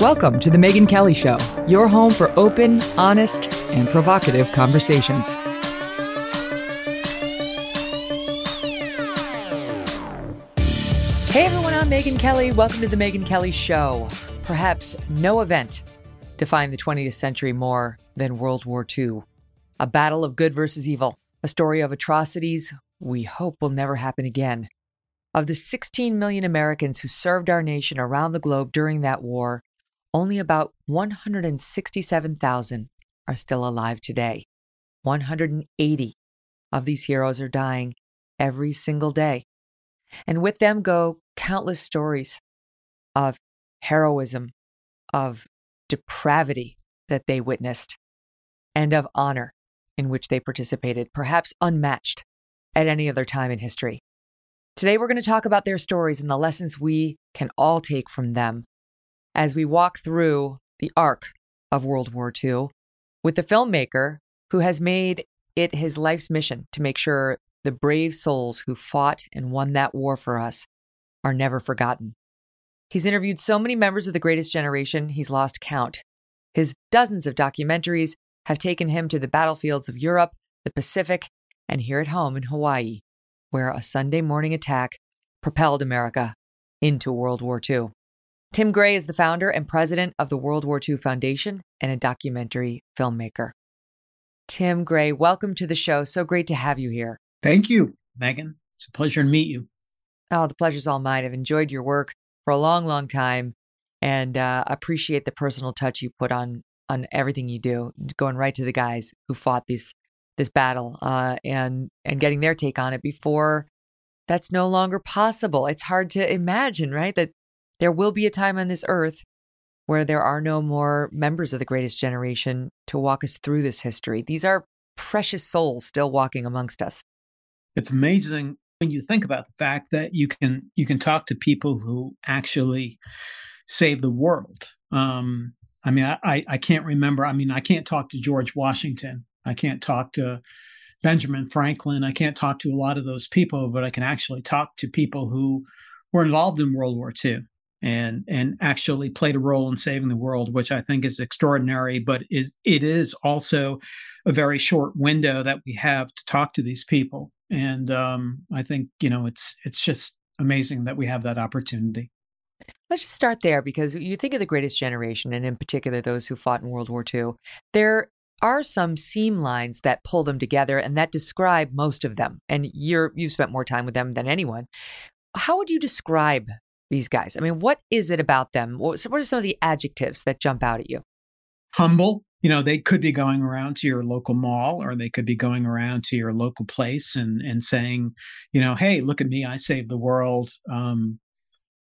Welcome to The Megyn Kelly Show, your home for open, honest, and provocative conversations. Hey everyone, I'm Megyn Kelly. Welcome to The Megyn Kelly Show. Perhaps no event defined the 20th century more than World War II. A battle of good versus evil, a story of atrocities we hope will never happen again. Of the 16 million Americans who served our nation around the globe during that war, only about 167,000 are still alive today. 180 of these heroes are dying every single day. And with them go countless stories of heroism, of depravity that they witnessed, and of honor in which they participated, perhaps unmatched at any other time in history. Today, we're going to talk about their stories and the lessons we can all take from them as we walk through the arc of World War II with the filmmaker who has made it his life's mission to make sure the brave souls who fought and won that war for us are never forgotten. He's interviewed so many members of the greatest generation, he's lost count. His dozens of documentaries have taken him to the battlefields of Europe, the Pacific, and here at home in Hawaii, where a Sunday morning attack propelled America into World War II. Tim Gray is the founder and president of the World War II Foundation and a documentary filmmaker. Tim Gray, welcome to the show. So great to have you here. Thank you, Megyn. It's a pleasure to meet you. Oh, the pleasure's all mine. I've enjoyed your work for a long, long time and uh, appreciate the personal touch you put on on everything you do, going right to the guys who fought this this battle uh, and and getting their take on it before that's no longer possible. It's hard to imagine, right? That there will be a time on this earth where there are no more members of the greatest generation to walk us through this history. These are precious souls still walking amongst us. It's amazing when you think about the fact that you can you can talk to people who actually save the world. Um, I mean, I, I can't remember. I mean, I can't talk to George Washington. I can't talk to Benjamin Franklin. I can't talk to a lot of those people, but I can actually talk to people who were involved in World War II and and actually played a role in saving the world, which I think is extraordinary. But is it is also a very short window that we have to talk to these people, and um, I think you know it's it's just amazing that we have that opportunity. Let's just start there because you think of the greatest generation, and in particular those who fought in World War II. There are some seam lines that pull them together and that describe most of them. And you're you've spent more time with them than anyone. How would you describe these guys? I mean, what is it about them? What, what are some of the adjectives that jump out at you? Humble. You know, they could be going around to your local mall or they could be going around to your local place and, and saying, you know, hey, look at me, I saved the world. Um,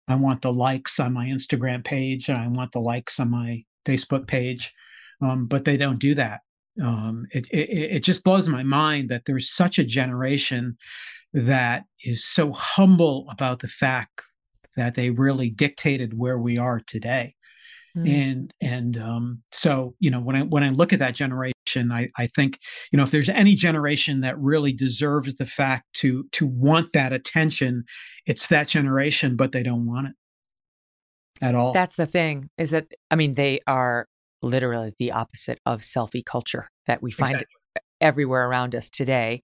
I want the likes on my Instagram page. I want the likes on my Facebook page. Um, but they don't do that. Um, it, it, it just blows my mind that there's such a generation that is so humble about the fact that they really dictated where we are today. Mm. And and um, so you know when I when I look at that generation, I, I think you know if there's any generation that really deserves the fact to to want that attention, it's that generation, but they don't want it at all. That's the thing is that I mean they are literally the opposite of selfie culture that we find exactly. Everywhere around us today.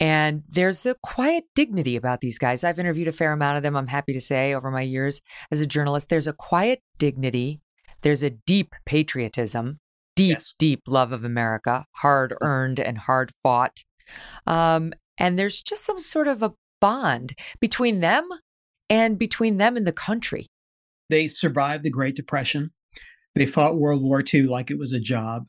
And there's a quiet dignity about these guys. I've interviewed a fair amount of them, I'm happy to say, over my years as a journalist. There's a quiet dignity, there's a deep patriotism, deep, yes. deep love of America, hard earned and hard fought. Um, and there's just some sort of a bond between them and between them and the country. They survived the Great Depression. They fought World War II like it was a job.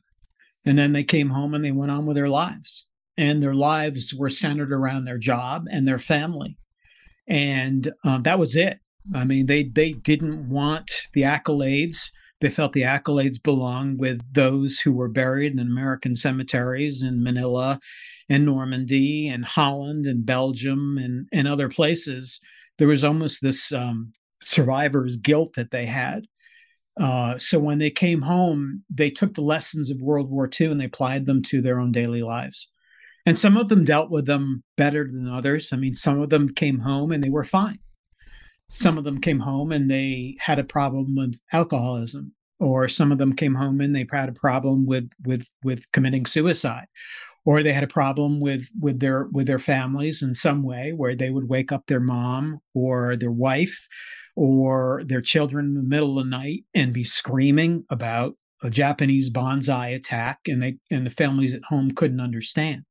And then they came home and they went on with their lives. And their lives were centered around their job and their family. And um, that was it. I mean, they they didn't want the accolades. They felt the accolades belonged with those who were buried in American cemeteries in Manila and Normandy and Holland and Belgium and, and other places. There was almost this um, survivor's guilt that they had. Uh, so when they came home, they took the lessons of World War II and they applied them to their own daily lives. And some of them dealt with them better than others. I mean, some of them came home and they were fine. Some of them came home and they had a problem with alcoholism, or some of them came home and they had a problem with with with committing suicide, or they had a problem with with their with their families in some way where they would wake up their mom or their wife or their children in the middle of the night and be screaming about a Japanese banzai attack and they and the families at home couldn't understand.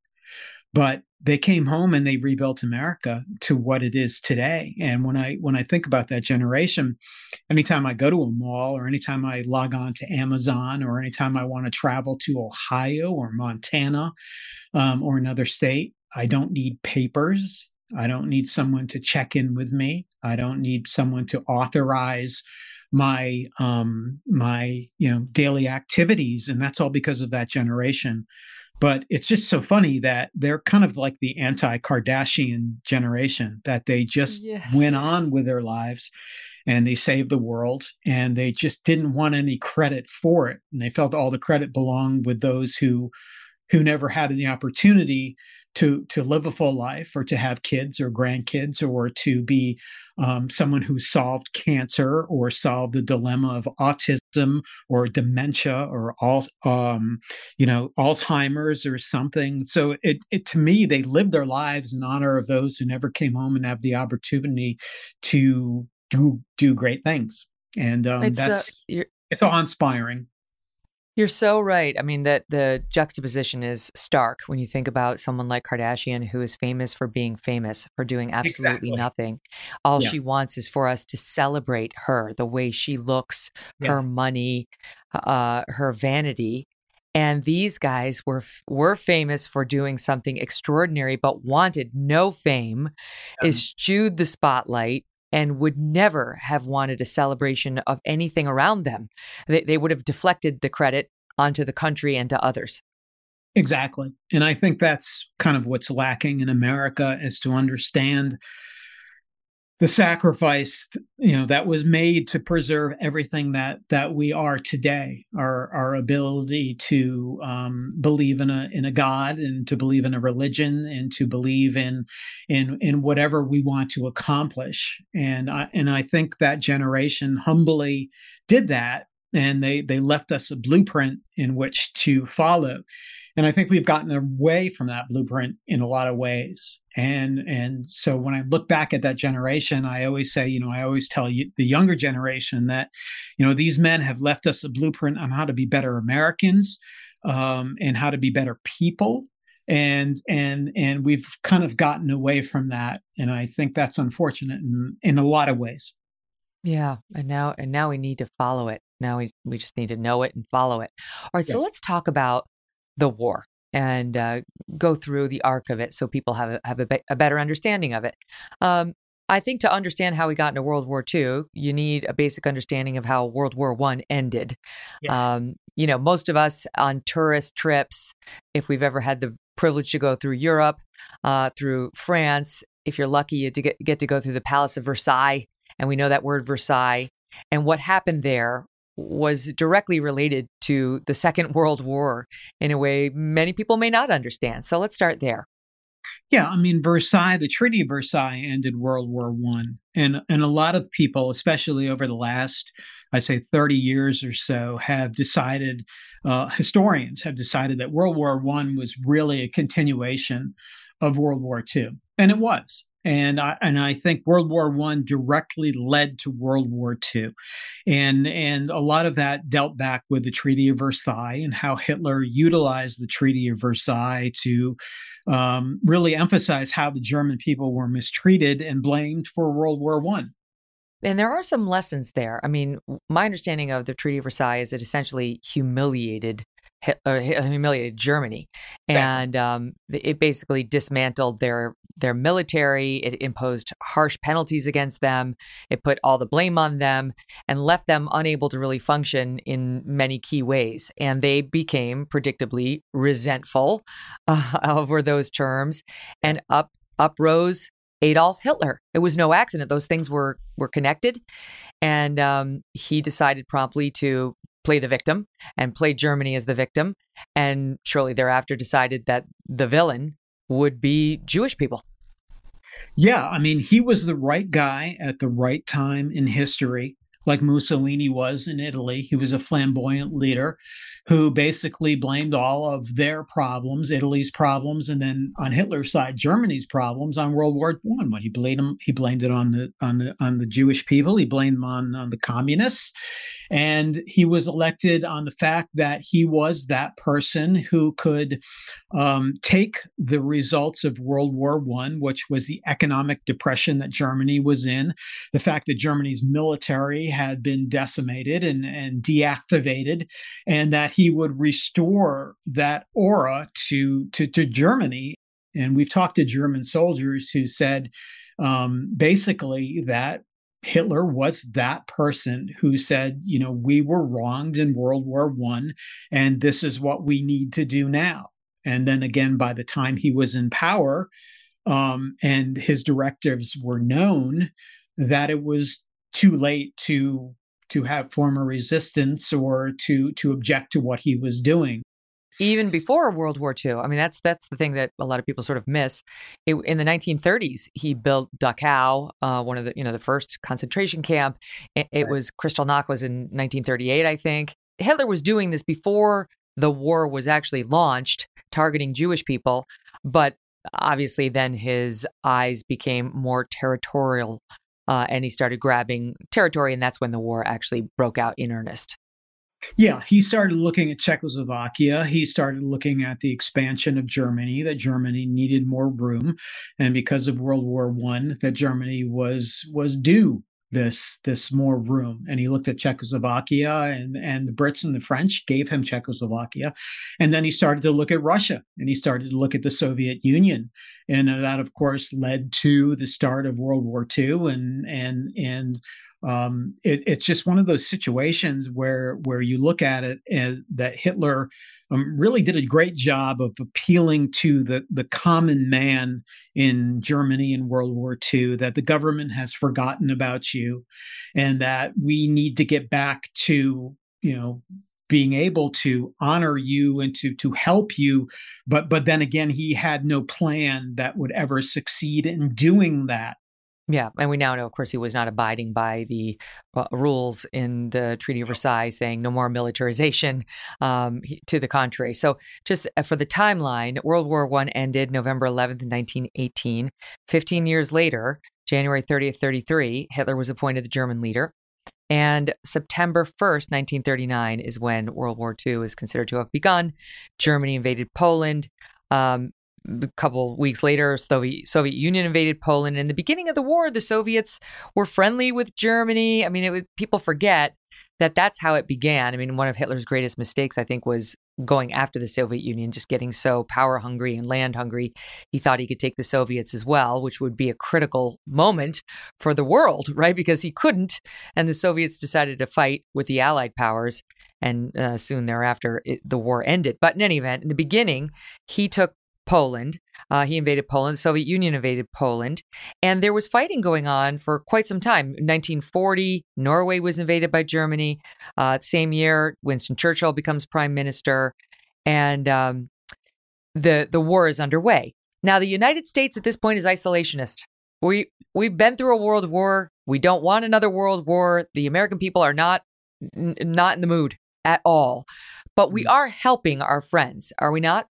But they came home and they rebuilt America to what it is today. And when I when I think about that generation, anytime I go to a mall or anytime I log on to Amazon or anytime I want to travel to Ohio or Montana um, or another state, I don't need papers. I don't need someone to check in with me. I don't need someone to authorize my um my you know daily activities and that's all because of that generation but it's just so funny that they're kind of like the anti Kardashian generation, that they just yes. went on with their lives and they saved the world and they just didn't want any credit for it. And they felt all the credit belonged with those who who never had the opportunity to to live a full life or to have kids or grandkids or to be um, someone who solved cancer or solved the dilemma of autism or dementia or all um, you know Alzheimer's or something. So it, it to me they live their lives in honor of those who never came home and have the opportunity to do do great things. And um, it's, uh, that's uh, it's awe inspiring. You're so right. I mean that the juxtaposition is stark when you think about someone like Kardashian who is famous for being famous, for doing absolutely exactly. nothing. All yeah. she wants is for us to celebrate her, the way she looks, yeah. her money, uh, her vanity. And these guys were were famous for doing something extraordinary, but wanted no fame, um, eschewed the spotlight, and would never have wanted a celebration of anything around them. They, they would have deflected the credit onto the country and to others. Exactly. And I think that's kind of what's lacking in America is to understand the sacrifice you know that was made to preserve everything that that we are today our our ability to um, believe in a in a god and to believe in a religion and to believe in in in whatever we want to accomplish. And i and i think that generation humbly did that and they they left us a blueprint in which to follow. And i think we've gotten away from that blueprint in a lot of ways. And and so when i look back at that generation i always say you know i always tell you the younger generation that you know these men have left us a blueprint on how to be better americans um, and how to be better people. And and and we've kind of gotten away from that. And i think that's unfortunate in in a lot of ways. Yeah. And now and now we need to follow it now we, we just need to know it and follow it all right yeah. so let's talk about the war and uh, go through the arc of it so people have a, have a, be- a better understanding of it. Um, I think to understand how we got into World War II, you need a basic understanding of how World War One ended. Yeah. Um, you know, most of us on tourist trips, if we've ever had the privilege to go through Europe, uh, through France, if you're lucky, you to get, get to go through the Palace of Versailles, and we know that word Versailles. And what happened there was directly related to the Second World War in a way many people may not understand. So let's start there. Yeah, I mean Versailles, the Treaty of Versailles ended World War One, and and a lot of people, especially over the last I'd say 30 years or so, have decided, uh, historians have decided that World War One was really a continuation of World War II, and it was and I and I think World War One directly led to World War Two, and and a lot of that dealt back with the Treaty of Versailles and how Hitler utilized the Treaty of Versailles to um, really emphasize how the German people were mistreated and blamed for World War One. And there are some lessons there. I mean, my understanding of the Treaty of Versailles is it essentially humiliated Hitler, humiliated Germany, and um, it basically dismantled their their military. It imposed harsh penalties against them. It put all the blame on them and left them unable to really function in many key ways. And they became predictably resentful uh, over those terms, and up up rose Adolf Hitler. It was no accident; those things were were connected, and um, he decided promptly to play the victim and play Germany as the victim. And shortly thereafter decided that the villain would be Jewish people. Yeah, I mean, he was the right guy at the right time in history like Mussolini was in Italy. He was a flamboyant leader who basically blamed all of their problems, Italy's problems, and then on Hitler's side, Germany's problems on World War One. When he blamed them, he blamed it on the on the on the Jewish people. He blamed them on, on the communists, and he was elected on the fact that he was that person who could um, take the results of World War One, which was the economic depression that Germany was in, the fact that Germany's military had been decimated and, and deactivated, and that he would restore that aura to, to, to Germany. And we've talked to German soldiers who said um, basically that Hitler was that person who said, you know, we were wronged in World War One, and this is what we need to do now. And then again, by the time he was in power um, and his directives were known, that it was too late to to have form a resistance or to to object to what he was doing even before World War II. I mean, that's that's the thing that a lot of people sort of miss. It, in the 1930s, he built Dachau, uh, one of the you know the first concentration camp. It, it was Kristallnacht was in 1938, I think. Hitler was doing this before the war was actually launched, targeting Jewish people, but obviously then his eyes became more territorial uh, and he started grabbing territory, and that's when the war actually broke out in earnest. Yeah, he started looking at Czechoslovakia. He started looking at the expansion of Germany, that Germany needed more room. And because of World War One, that Germany was was due this this more room. And he looked at Czechoslovakia and and the Brits and the French gave him Czechoslovakia. And then he started to look at Russia and he started to look at the Soviet Union. And that of course led to the start of World War II and and and um, it, it's just one of those situations where where you look at it and that Hitler um, really did a great job of appealing to the the common man in Germany in World War II that the government has forgotten about you, and that we need to get back to you know being able to honor you and to to help you. But but then again he had no plan that would ever succeed in doing that yeah, and we now know, of course, he was not abiding by the uh, rules in the Treaty of Versailles, saying no more militarization. Um, he, to the contrary, so just uh, for the timeline, World War One ended November 11th, 1918. Fifteen years later, January 30th, 33, Hitler was appointed the German leader. And September 1st, 1939, is when World War II is considered to have begun. Germany invaded Poland. Um, a couple weeks later, Soviet Soviet Union invaded Poland. In the beginning of the war, the Soviets were friendly with Germany. I mean, it was, people forget that that's how it began. I mean, one of Hitler's greatest mistakes, I think, was going after the Soviet Union, just getting so power hungry and land hungry. He thought he could take the Soviets as well, which would be a critical moment for the world, right? Because he couldn't. And the Soviets decided to fight with the Allied powers. And uh, soon thereafter, it, the war ended. But in any event, in the beginning, he took Poland. Uh, he invaded Poland. The Soviet Union invaded Poland. And there was fighting going on for quite some time. 1940, Norway was invaded by Germany. Uh, same year, Winston Churchill becomes prime minister. And um, the, the war is underway. Now, the United States at this point is isolationist. We, we've been through a world war. We don't want another world war. The American people are not n- not in the mood at all. But we are helping our friends, are we not?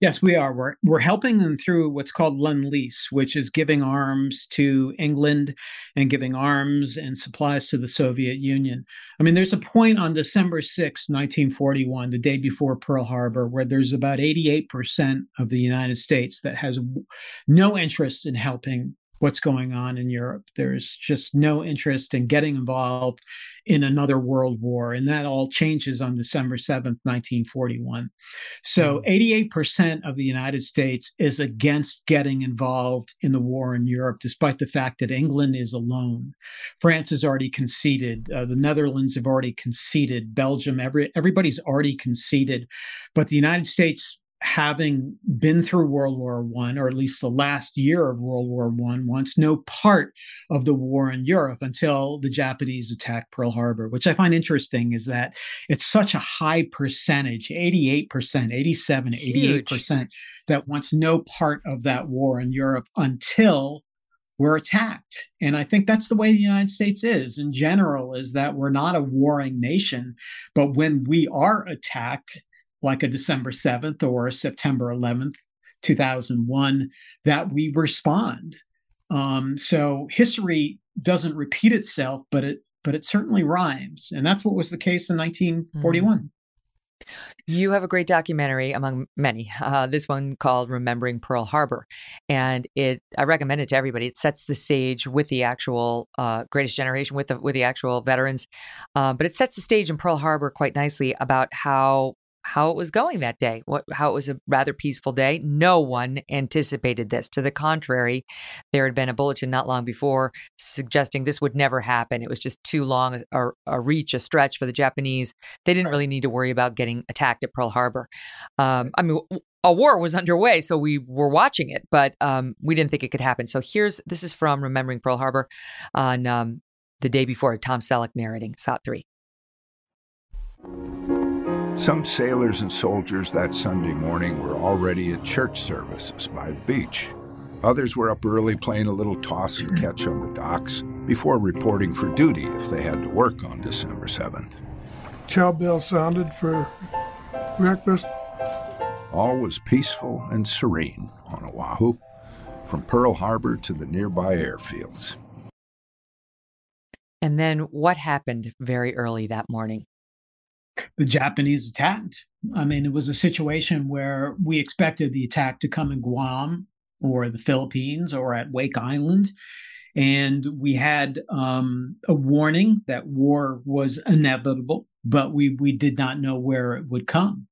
Yes, we are. We're, we're helping them through what's called Lend Lease, which is giving arms to England and giving arms and supplies to the Soviet Union. I mean, there's a point on December 6, 1941, the day before Pearl Harbor, where there's about 88% of the United States that has no interest in helping what's going on in Europe. There's just no interest in getting involved in another world war. And that all changes on December 7th, 1941. So 88% hmm. of the United States is against getting involved in the war in Europe, despite the fact that England is alone. France has already conceded. Uh, the Netherlands have already conceded. Belgium, every, everybody's already conceded. But the United States having been through World War One, or at least the last year of World War One, wants no part of the war in Europe until the Japanese attack Pearl Harbor. Which I find interesting is that it's such a high percentage 88%, 87, Huge. 88% that wants no part of that war in Europe until we're attacked. And I think that's the way the United States is in general, is that we're not a warring nation. But when we are attacked, like a December 7th or a September 11th, 2001, that we respond. Um, so history doesn't repeat itself, but it but it certainly rhymes, and that's what was the case in 1941. Mm. You have a great documentary among many. Uh, this one called "Remembering Pearl Harbor," and it I recommend it to everybody. It sets the stage with the actual uh, Greatest Generation, with the with the actual veterans, uh, but it sets the stage in Pearl Harbor quite nicely about how how it was going that day, what, how it was a rather peaceful day. No one anticipated this. To the contrary, there had been a bulletin not long before suggesting this would never happen. It was just too long a, a reach, a stretch for the Japanese. They didn't really need to worry about getting attacked at Pearl Harbor. Um, I mean, a war was underway, so we were watching it, but um, we didn't think it could happen. So here's this is from Remembering Pearl Harbor on um, the day before, Tom Selleck narrating SOT 3. Some sailors and soldiers that Sunday morning were already at church services by the beach. Others were up early playing a little toss and catch on the docks before reporting for duty if they had to work on December 7th. Chow bell sounded for breakfast. All was peaceful and serene on Oahu, from Pearl Harbor to the nearby airfields. And then what happened very early that morning? The Japanese attacked. I mean, it was a situation where we expected the attack to come in Guam or the Philippines or at Wake Island. And we had um, a warning that war was inevitable, but we, we did not know where it would come.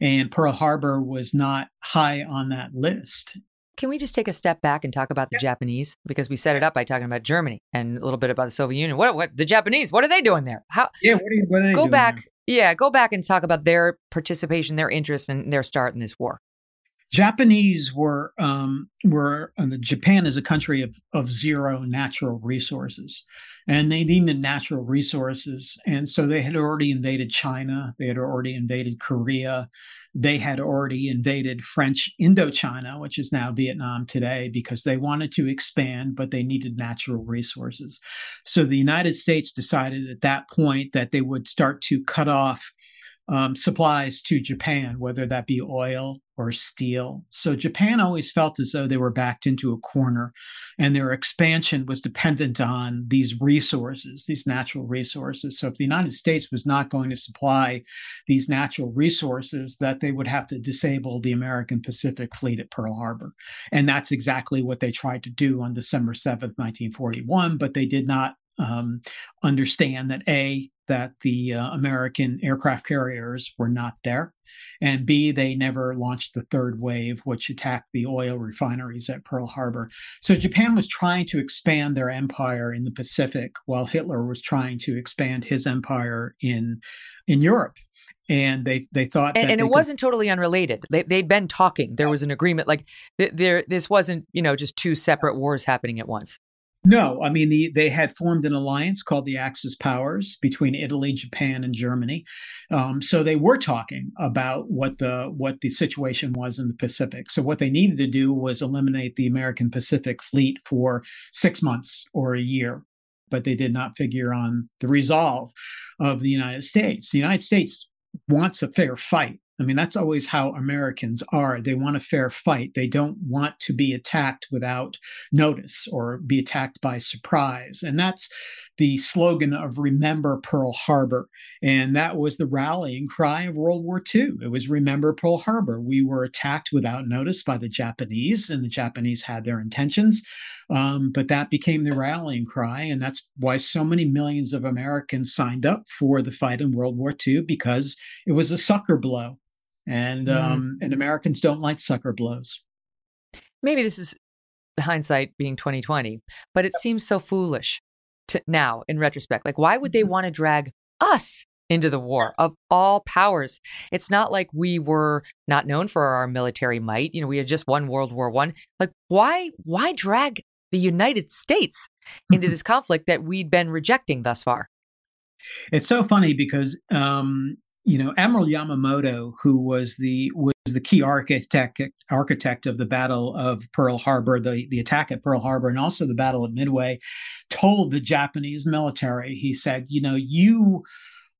And Pearl Harbor was not high on that list. Can we just take a step back and talk about the yeah. Japanese? Because we set it up by talking about Germany and a little bit about the Soviet Union. What, what the Japanese? What are they doing there? How? Yeah, what are, you, what are go back? Yeah, go back and talk about their participation, their interest, and their start in this war. Japanese were um, were uh, Japan is a country of of zero natural resources, and they needed natural resources, and so they had already invaded China, they had already invaded Korea, they had already invaded French Indochina, which is now Vietnam today, because they wanted to expand, but they needed natural resources. So the United States decided at that point that they would start to cut off um, supplies to Japan, whether that be oil or steel. So Japan always felt as though they were backed into a corner and their expansion was dependent on these resources, these natural resources. So if the United States was not going to supply these natural resources, that they would have to disable the American Pacific Fleet at Pearl Harbor. And that's exactly what they tried to do on December 7th, 1941, but they did not um, understand that A, that the uh, American aircraft carriers were not there, and B, they never launched the third wave, which attacked the oil refineries at Pearl Harbor. So Japan was trying to expand their empire in the Pacific, while Hitler was trying to expand his empire in in Europe. And they they thought and, and it wasn't totally unrelated. They, they'd been talking. There was an agreement like th- there this wasn't you know just two separate wars happening at once no, I mean the, they had formed an alliance called the Axis powers between Italy, Japan, and Germany. Um, so they were talking about what the what the situation was in the Pacific. So what they needed to do was eliminate the American Pacific Fleet for six months or a year. but they did not figure on the resolve of the United States. The United States wants a fair fight. I mean, that's always how Americans are. They want a fair fight. They don't want to be attacked without notice or be attacked by surprise. And that's the slogan of Remember Pearl Harbor. And that was the rallying cry of World War II. It was Remember Pearl Harbor. We were attacked without notice by the Japanese, and the Japanese had their intentions. Um, but that became the rallying cry. And that's why so many millions of Americans signed up for the fight in World War II because it was a sucker blow and mm. um, and Americans don't like sucker blows. Maybe this is hindsight being 2020, but it seems so foolish to now in retrospect. Like, why would they mm-hmm. want to drag us into the war of all powers? It's not like we were not known for our military might. You know, we had just won World War One. Like, why why drag the United States into this conflict that we'd been rejecting thus far? It's so funny because um, you know, Admiral Yamamoto, who was the was the key architect architect of the Battle of Pearl Harbor, the, the attack at Pearl Harbor, and also the Battle of Midway, told the Japanese military, he said, you know, you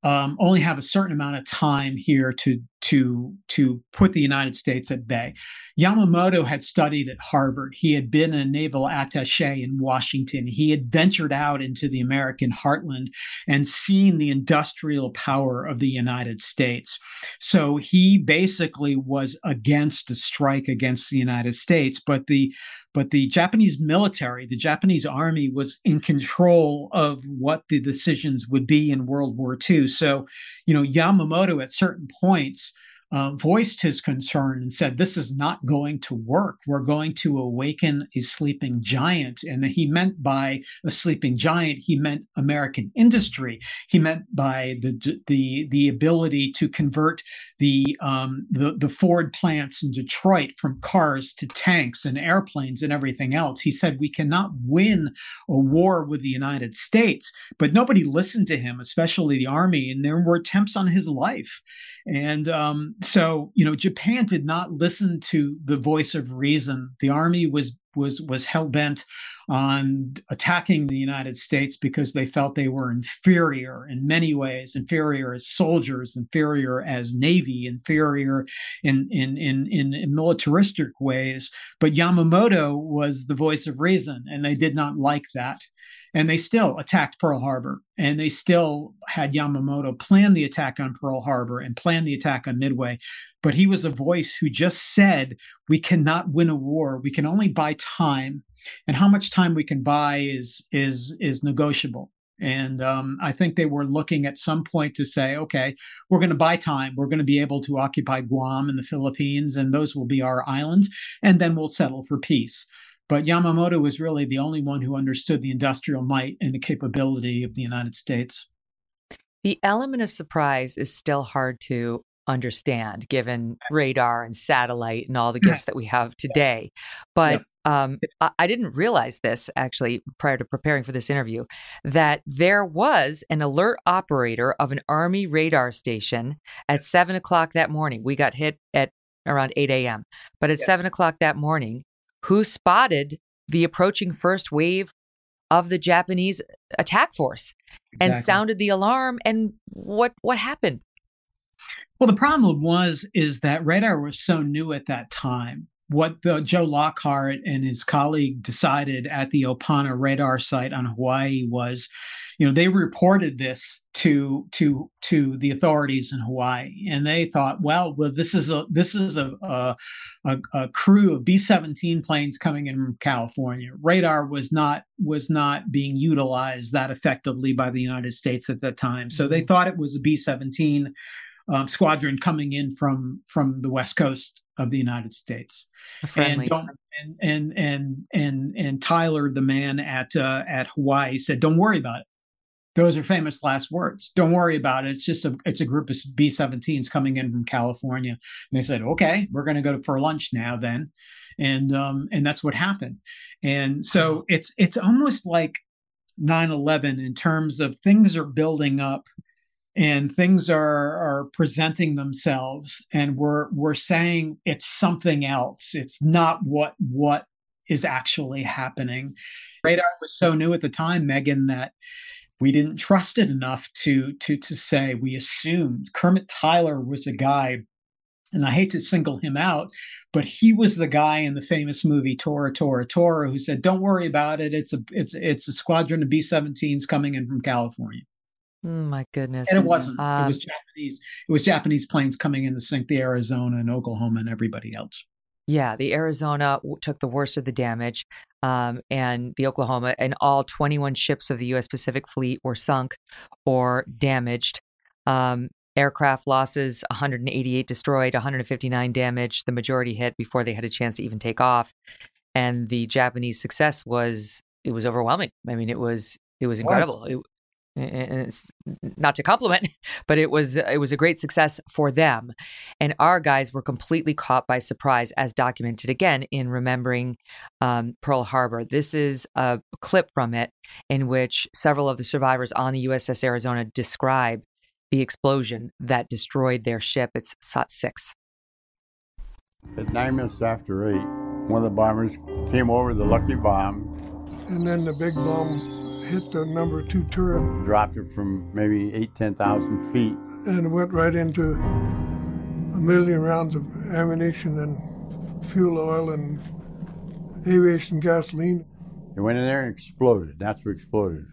um, only have a certain amount of time here to to to put the United States at bay. Yamamoto had studied at Harvard. He had been a naval attaché in Washington. He had ventured out into the American heartland and seen the industrial power of the United States. So he basically was against a strike against the United States, but the but the Japanese military, the Japanese army was in control of what the decisions would be in World War II. So, you know, Yamamoto at certain points uh, voiced his concern and said, This is not going to work. We're going to awaken a sleeping giant. And he meant by a sleeping giant, he meant American industry. He meant by the, the, the ability to convert the, um, the, the Ford plants in Detroit from cars to tanks and airplanes and everything else. He said, We cannot win a war with the United States. But nobody listened to him, especially the army. And there were attempts on his life. And um, so, you know, Japan did not listen to the voice of reason. The army was was was hell bent on attacking the United States because they felt they were inferior in many ways, inferior as soldiers, inferior as navy, inferior in in in in, in militaristic ways. But Yamamoto was the voice of reason, and they did not like that and they still attacked Pearl Harbor and they still had Yamamoto plan the attack on Pearl Harbor and plan the attack on Midway. But he was a voice who just said, We cannot win a war. We can only buy time. And how much time we can buy is is is negotiable. And um, I think they were looking at some point to say, okay, we're going to buy time. We're going to be able to occupy Guam and the Philippines, and those will be our islands, and then we'll settle for peace. But Yamamoto was really the only one who understood the industrial might and the capability of the United States. The element of surprise is still hard to understand given radar and satellite and all the gifts that we have today. But um, I, didn't realize this actually prior to preparing for this interview that there was an alert operator of an Army radar station at seven o'clock that morning. We got hit at around 8 a.m. But at yes. seven o'clock that morning, who spotted the approaching first wave of the Japanese attack force exactly. and sounded the alarm. And what what happened? Well, the problem was is that radar was so new at that time what the, Joe Lockard and his colleague decided at the Opana radar site on Hawaii was, you know, they reported this to to to the authorities in Hawaii, and they thought, well, well, this is a this is a a, a, crew of B-17 planes coming in from California. Radar was not was not being utilized that effectively by the United States at that time, so they mm-hmm. thought it was a B-17 um, squadron coming in from from the west coast of the United States. And, and and and and and Tyler, the man at uh, at Hawaii, said, "Don't worry about it. Those are famous last words. Don't worry about it. It's just a it's a group of B-17s coming in from California." And they said, "Okay, we're going to go for lunch now then," and um, and that's what happened. And so it's it's almost like 9/11 in terms of things are building up and things are are presenting themselves and we're we're saying it's something else it's not what what is actually happening. Radar was so new at the time, Megyn, that we didn't trust it enough to to to say we assumed Kermit Tyler was a guy and I hate to single him out, but he was the guy in the famous movie Tora Tora Tora who said, "Don't worry about it. It's a it's it's a squadron of B-17s coming in from California." Oh, my goodness! And it wasn't. Um, it was Japanese. It was Japanese planes coming in to sink the Arizona and Oklahoma and everybody else. Yeah, the Arizona took the worst of the damage, um, and the Oklahoma and all 21 ships of the U.S. Pacific Fleet were sunk or damaged. Um, aircraft losses 188 destroyed 159 damaged the majority hit before they had a chance to even take off and the japanese success was it was overwhelming i mean it was it was incredible it, and it's not to compliment but it was it was a great success for them and our guys were completely caught by surprise as documented again in remembering um, pearl harbor this is a clip from it in which several of the survivors on the uss arizona describe the explosion that destroyed their ship. It's SOT 6. At nine minutes after eight, one of the bombers came over the lucky bomb. And then the big bomb hit the number two turret. Dropped it from maybe eight, 10,000 feet. And went right into a million rounds of ammunition and fuel oil and aviation gasoline. It went in there and exploded. That's what exploded.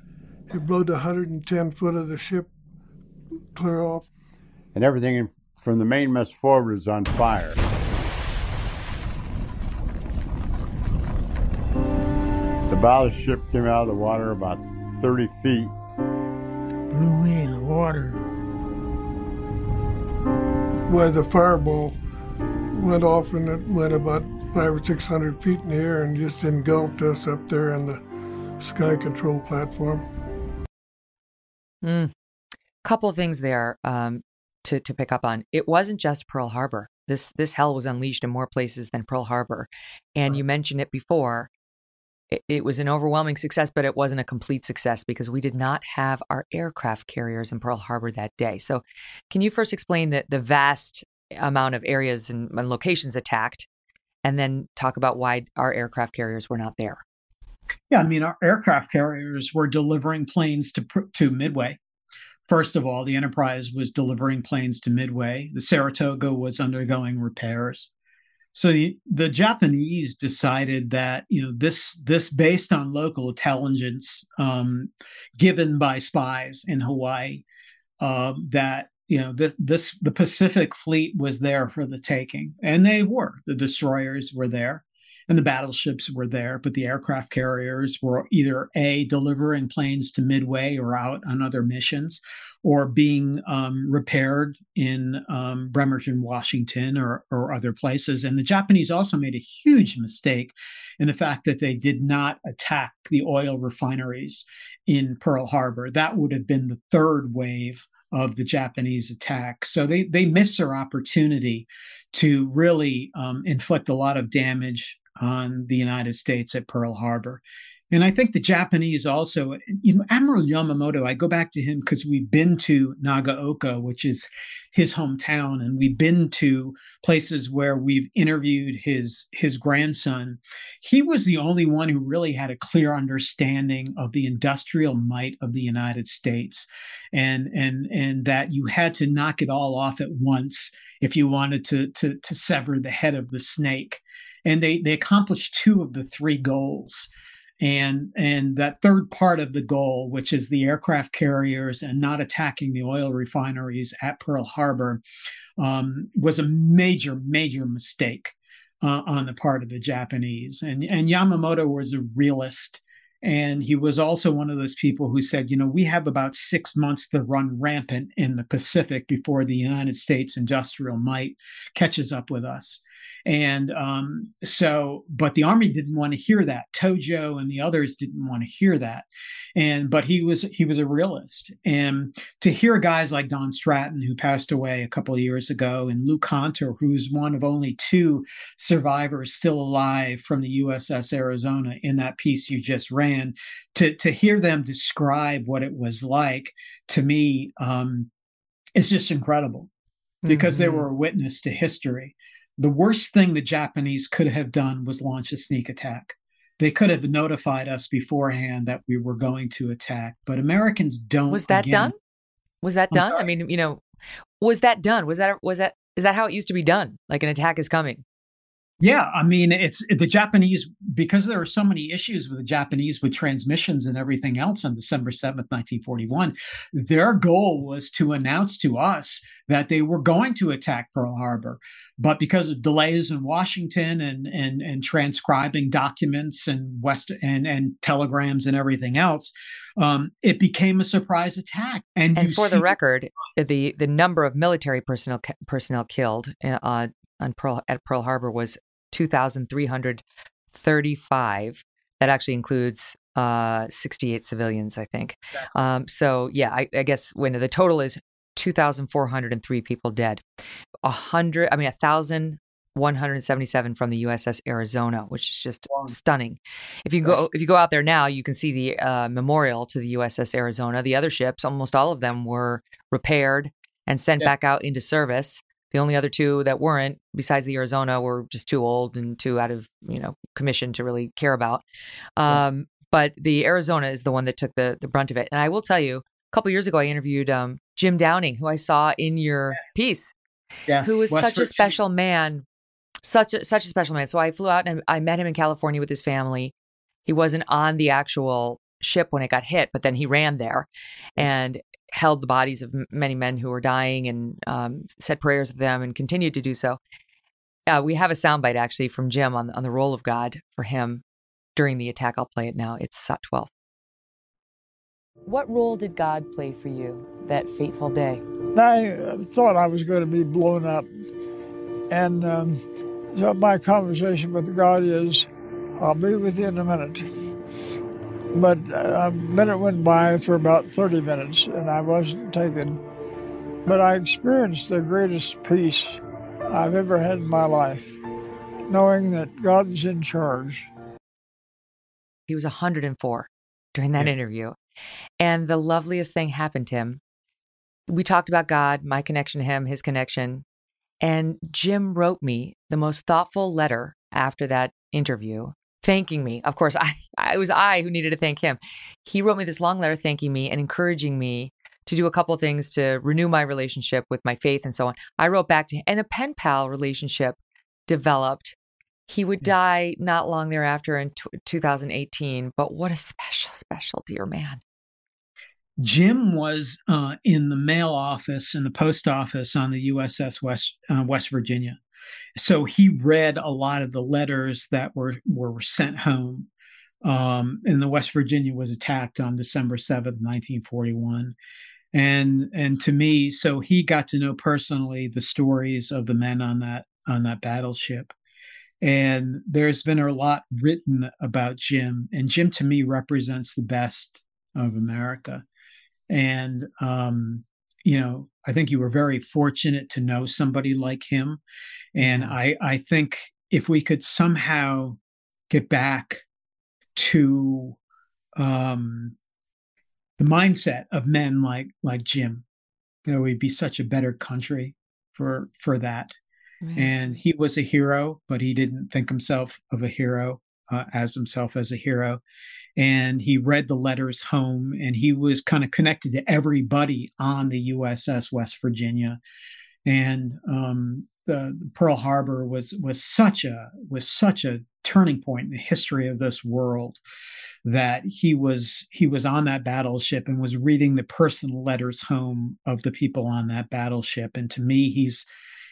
It blew the 110 foot of the ship clear off. And everything from the mainmast forward is on fire. The bow ship came out of the water about 30 feet. Blew in the water. Where the fireball went off and it went about five or six hundred feet in the air and just engulfed us up there on the sky control platform. Mm couple of things there um, to to pick up on. It wasn't just Pearl Harbor. This this hell was unleashed in more places than Pearl Harbor, and right. you mentioned it before. It, was an overwhelming success, but it wasn't a complete success because we did not have our aircraft carriers in Pearl Harbor that day. So, can you first explain the the vast amount of areas and, and locations attacked, and then talk about why our aircraft carriers were not there? Yeah, I mean, our aircraft carriers were delivering planes to to Midway First of all, the Enterprise was delivering planes to Midway. The Saratoga was undergoing repairs. So the, the Japanese decided that you know this this based on local intelligence um, given by spies in Hawaii uh, that you know this, this the Pacific Fleet was there for the taking, and they were. The destroyers were there and the battleships were there, but the aircraft carriers were either A, delivering planes to Midway or out on other missions, or being um, repaired in um, Bremerton, Washington, or, or other places. And the Japanese also made a huge mistake in the fact that they did not attack the oil refineries in Pearl Harbor. That would have been the third wave of the Japanese attack. So they they missed their opportunity to really um, inflict a lot of damage on the United States at Pearl Harbor. And I think the Japanese also, you know, Admiral Yamamoto, I go back to him because we've been to Nagaoka, which is his hometown, and we've been to places where we've interviewed his his grandson. He was the only one who really had a clear understanding of the industrial might of the United States and and and that you had to knock it all off at once if you wanted to to to sever the head of the snake and they they accomplished two of the three goals. And and that third part of the goal which is the aircraft carriers and not attacking the oil refineries at pearl harbor um, was a major major mistake uh, on the part of the japanese. And and yamamoto was a realist. And he was also one of those people who said, you know, we have about six months to run rampant in the Pacific before the United States industrial might catches up with us. And um, so, but the army didn't want to hear that. Tojo and the others didn't want to hear that. And but he was he was a realist. And to hear guys like Don Stratton, who passed away a couple of years ago, and Lou Conter, who's one of only two survivors still alive from the USS Arizona in that piece you just ran, to to hear them describe what it was like to me um, is just incredible because mm-hmm. they were a witness to history the worst thing the Japanese could have done was launch a sneak attack. they could have notified us beforehand that we were going to attack, but Americans don't. Was that again, done? Was that I'm done? I mean, you know, was that done? Was that was that is that how it used to be done? Like an attack is coming. Yeah, I mean, it's the Japanese because there were so many issues with the Japanese with transmissions and everything else on December 7th, 1941. Their goal was to announce to us that they were going to attack Pearl Harbor. But because of delays in Washington and and and transcribing documents and west and and telegrams and everything else, um, it became a surprise attack. And, And for see- the record, the the number of military personnel personnel killed uh, on Pearl at Pearl Harbor was 2,335. That actually includes uh, 68 civilians, I think. Um, so yeah, I, I guess when the total is 2,403 people dead, a hundred, I mean, a thousand. 177 from the USS Arizona, which is just stunning. If you go if you go out there now, you can see the uh, memorial to the USS Arizona. The other ships, almost all of them, were repaired and sent Yeah. back out into service. The only other two that weren't, besides the Arizona, were just too old and too out of you know commission to really care about. Um, But the Arizona is the one that took the the brunt of it. And I will tell you, a couple years ago, I interviewed um, Jim Downing, who I saw in your piece, yes, who was West such a special man, such a such a special man. So I flew out and I met him in California with his family. He wasn't on the actual ship when it got hit, but then he ran there and held the bodies of many men who were dying and um, said prayers with them and continued to do so. Uh, we have a soundbite actually from Jim on on the role of God for him during the attack. I'll play it now. It's SOT 12. What role did God play for you that fateful day? I uh, thought I was going to be blown up. And um, so my conversation with God is, I'll be with you in a minute. But uh, a minute went by for about 30 minutes and I wasn't taken. But I experienced the greatest peace I've ever had in my life, knowing that God's in charge. He was 104 during that Yeah. interview. And the loveliest thing happened to him. We talked about God, my connection to him, his connection. And Jim wrote me the most thoughtful letter after that interview, thanking me. Of course, I, I it was I who needed to thank him. He wrote me this long letter thanking me and encouraging me to do a couple of things to renew my relationship with my faith and so on. I wrote back to him, and a pen pal relationship developed. He would die not long thereafter in t- 2018, but what a special, special dear man. Jim was uh, in the mail office in the post office on the USS West uh, West Virginia, so he read a lot of the letters that were were sent home. Um, and the West Virginia was attacked on December seventh, nineteen forty one, and and to me, so he got to know personally the stories of the men on that on that battleship. And there's been a lot written about Jim, and Jim to me represents the best of America and um, you know i think you were very fortunate to know somebody like him and i i think if we could somehow get back to um the mindset of men like like jim there would be such a better country for for that. And he was a hero but he didn't think himself of a hero uh, as himself as a hero. And he read the letters home and he was kind of connected to everybody on the uss west virginia. And um, the pearl harbor was was such a was such a turning point in the history of this world that he was he was on that battleship and was reading the personal letters home of the people on that battleship. And to me he's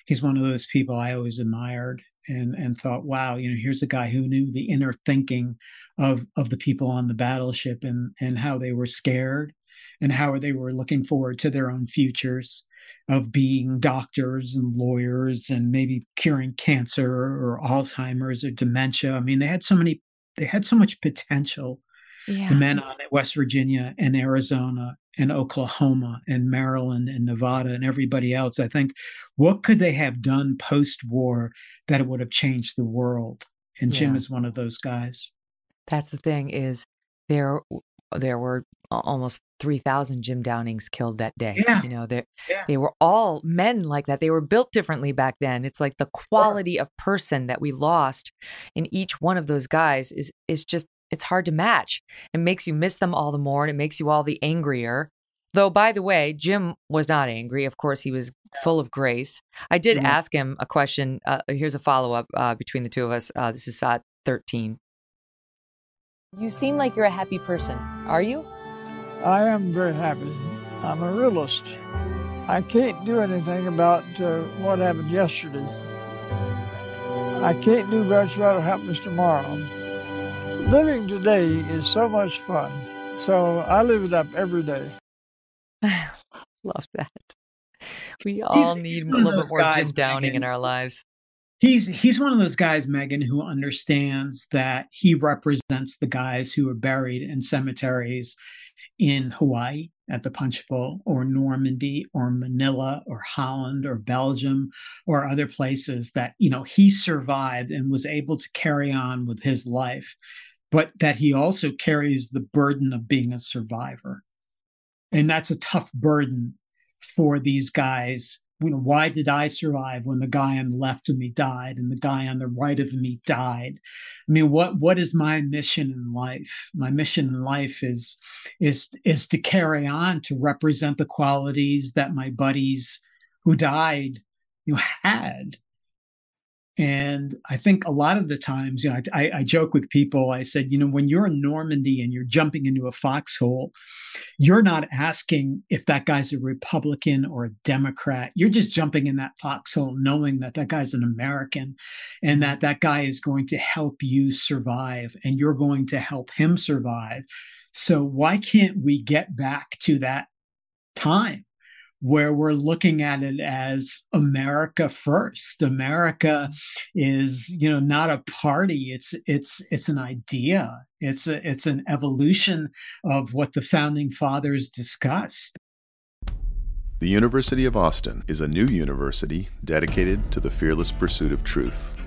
he's one of those people i always admired and and thought wow you know here's a guy who knew the inner thinking of of the people on the battleship and and how they were scared and how they were looking forward to their own futures of being doctors and lawyers and maybe curing cancer or alzheimer's or dementia i mean they had so many they had so much potential Yeah. the men on west virginia and arizona and oklahoma and maryland and nevada and everybody else i think what could they have done post-war that it would have changed the world and jim Yeah. is one of those guys That's the thing is there there were almost 3000 Jim Downings killed that day. Yeah. You know, they Yeah. they were all men like that. They were built differently back then. It's like the quality of person that we lost in each one of those guys is is just it's hard to match. It makes you miss them all the more and it makes you all the angrier. Though by the way, Jim was not angry. Of course, he was full of grace. I did Mhm. ask him a question. Uh, here's a follow up uh, between the two of us. Uh, this is Sot 13. You seem like you're a happy person. Are you? I am very happy. I'm a realist. I can't do anything about uh, what happened yesterday. I can't do much about what happens tomorrow. Living today is so much fun. So I live it up every day. Love that. We all He's- need he's a little bit more Jim Downing in our lives. He's he's one of those guys, Megyn, who understands that he represents the guys who are buried in cemeteries in Hawaii at the Punch Bowl or Normandy or Manila or Holland or Belgium or other places that, you know, he survived and was able to carry on with his life, but that he also carries the burden of being a survivor. And that's a tough burden for these guys. You know, why did I survive when the guy on the left of me died and the guy on the right of me died? I mean, what what is my mission in life? My mission in life is is is to carry on to represent the qualities that my buddies who died you know had and I think a lot of the times, you know, I, I, joke with people. I said, you know, when you're in Normandy and you're jumping into a foxhole, you're not asking if that guy's a Republican or a Democrat. You're just jumping in that foxhole, knowing that that guy's an American, and that that guy is going to help you survive, and you're going to help him survive. So why can't we get back to that time? Where we're looking at it as America first. America is, you know, not a party. It's it's it's an idea. It's a it's an evolution of what the founding fathers discussed. The University of Austin is a new university dedicated to the fearless pursuit of truth.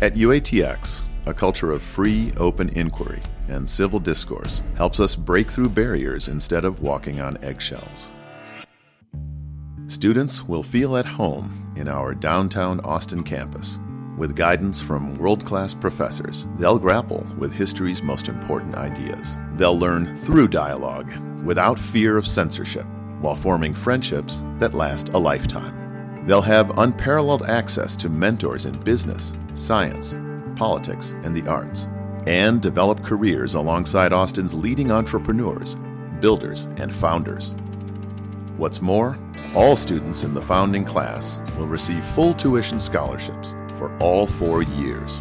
At UATX, a culture of free, open inquiry and civil discourse helps us break through barriers instead of walking on eggshells. Students will feel at home in our downtown Austin campus. With guidance from world class professors, they'll grapple with history's most important ideas. They'll learn through dialogue, without fear of censorship, while forming friendships that last a lifetime. They'll have unparalleled access to mentors in business, science, politics, and the arts, and develop careers alongside Austin's leading entrepreneurs, builders, and founders. What's more, all students in the founding class will receive full tuition scholarships for all four years.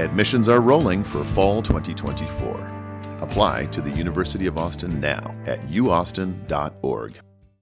Admissions are rolling for fall 2024. Apply to the University of Austin now at uaustin.org.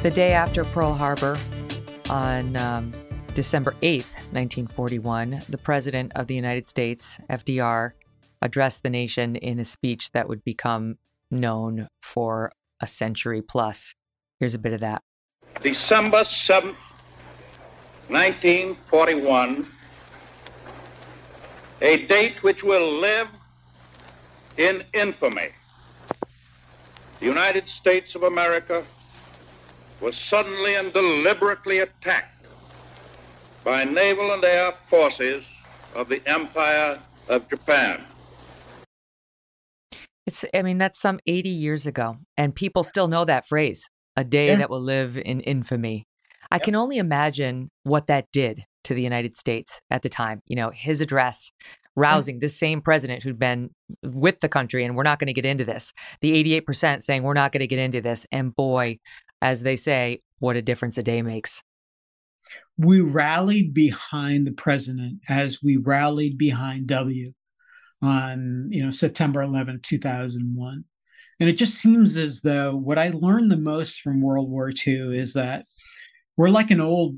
The day after Pearl Harbor, on um, December 8th, 1941, the President of the United States, FDR, addressed the nation in a speech that would become known for a century plus. Here's a bit of that. December 7th, 1941, a date which will live in infamy. The United States of America was suddenly and deliberately attacked by naval and air forces of the Empire of Japan. It's, I mean, that's some 80 years ago, and people still know that phrase, a day Yeah. that will live in infamy. I can only imagine what that did to the United States at the time. You know, his address rousing this same president who'd been with the country, and we're not going to get into this. The 88% saying we're not going to get into this. And boy, as they say, what a difference a day makes. we rallied behind the president as we rallied behind W on you know September 11, 2001. And it just seems as though what I learned the most from World War II is that we're like an old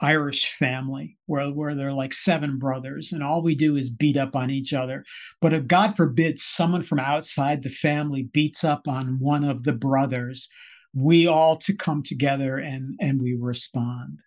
Irish family where, where they're like seven brothers and all we do is beat up on each other. But if God forbid someone from outside the family beats up on one of the brothers, we all to come together and and we respond.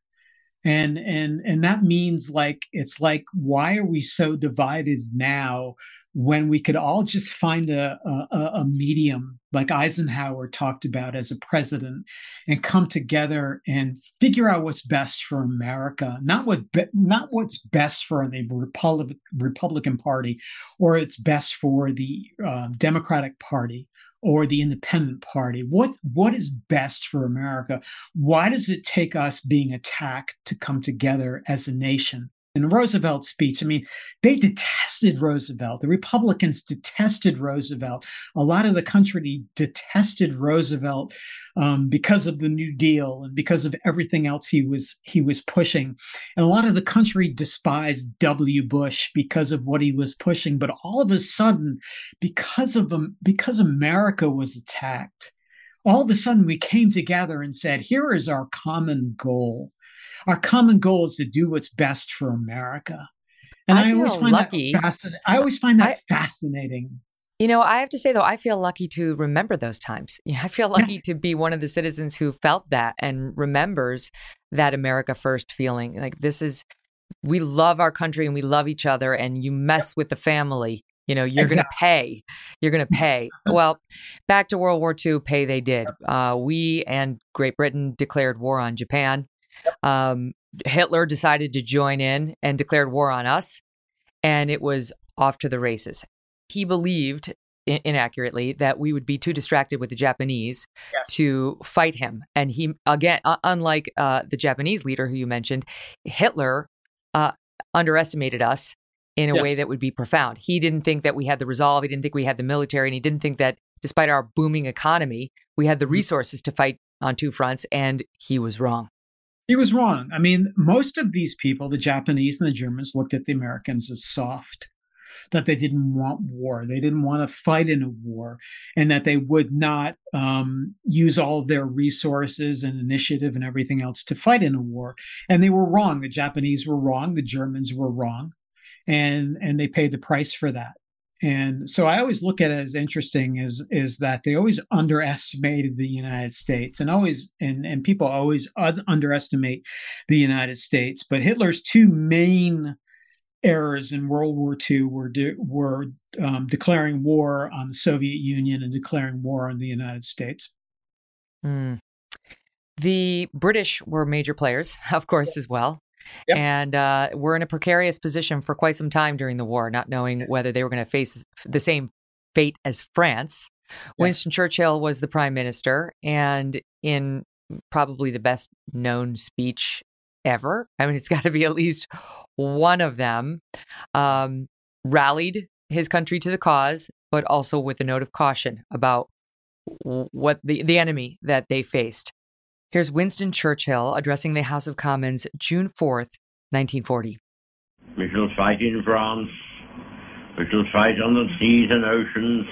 And and and that means like it's like why are we so divided now when we could all just find a a, a medium like eisenhower talked about as a president and come together and figure out what's best for america not what be, not what's best for the Republic, republican party or it's best for the uh, democratic party or the independent party? What what is best for america? Why does it take us being attacked to come together as a nation in Roosevelt's speech, I mean, they detested Roosevelt. The Republicans detested Roosevelt. A lot of the country detested Roosevelt um, because of the New Deal and because of everything else he was he was pushing. And a lot of the country despised W. Bush because of what he was pushing. But all of a sudden, because of um, because America was attacked, all of a sudden we came together and said, "Here is our common goal." Our common goal is to do what's best for America. And I, I always find lucky. that fascinating. I always find that I- fascinating. You know, I have to say though, I feel lucky to remember those times. Yeah, I feel lucky to be one of the citizens who felt that and remembers that America first feeling. Like this is, we love our country and we love each other, and you mess with the family. You know, you're going to pay. You're going to pay. Well, back to World War II, pay they did. Uh, we and Great Britain declared war on Japan. Um, Hitler decided to join in and declared war on us, and it was off to the races. He believed in- inaccurately that we would be too distracted with the Japanese to fight him. And he, again, uh, unlike uh, the Japanese leader who you mentioned, Hitler uh, underestimated us in a Yes. way that would be profound. He didn't think that we had the resolve. He didn't think we had the military. And he didn't think that despite our booming economy, we had the resources to fight on two fronts. And he was wrong. He was wrong. I mean, most of these people, the Japanese and the Germans, looked at the Americans as soft, that they didn't want war, they didn't want to fight in a war, and that they would not um, use all of their resources and initiative and everything else to fight in a war. And they were wrong. The Japanese were wrong. The Germans were wrong, and and they paid the price for that. And so I always look at it as interesting is is that they always underestimated the United States and always and and people always un- underestimate the United States. But Hitler's two main errors in World War II were de- were um, declaring war on the Soviet Union and declaring war on the United States. Hmm. The British were major players, of course, as well. Yep. And uh, were in a precarious position for quite some time during the war, not knowing whether they were going to face the same fate as France. Winston Churchill was the prime minister, and in probably the best known speech ever, I mean, it's got to be at least one of them, um, rallied his country to the cause, but also with a note of caution about what the, the enemy that they faced. Here's Winston Churchill addressing the House of Commons June 4th, 1940. We shall fight in France. We shall fight on the seas and oceans.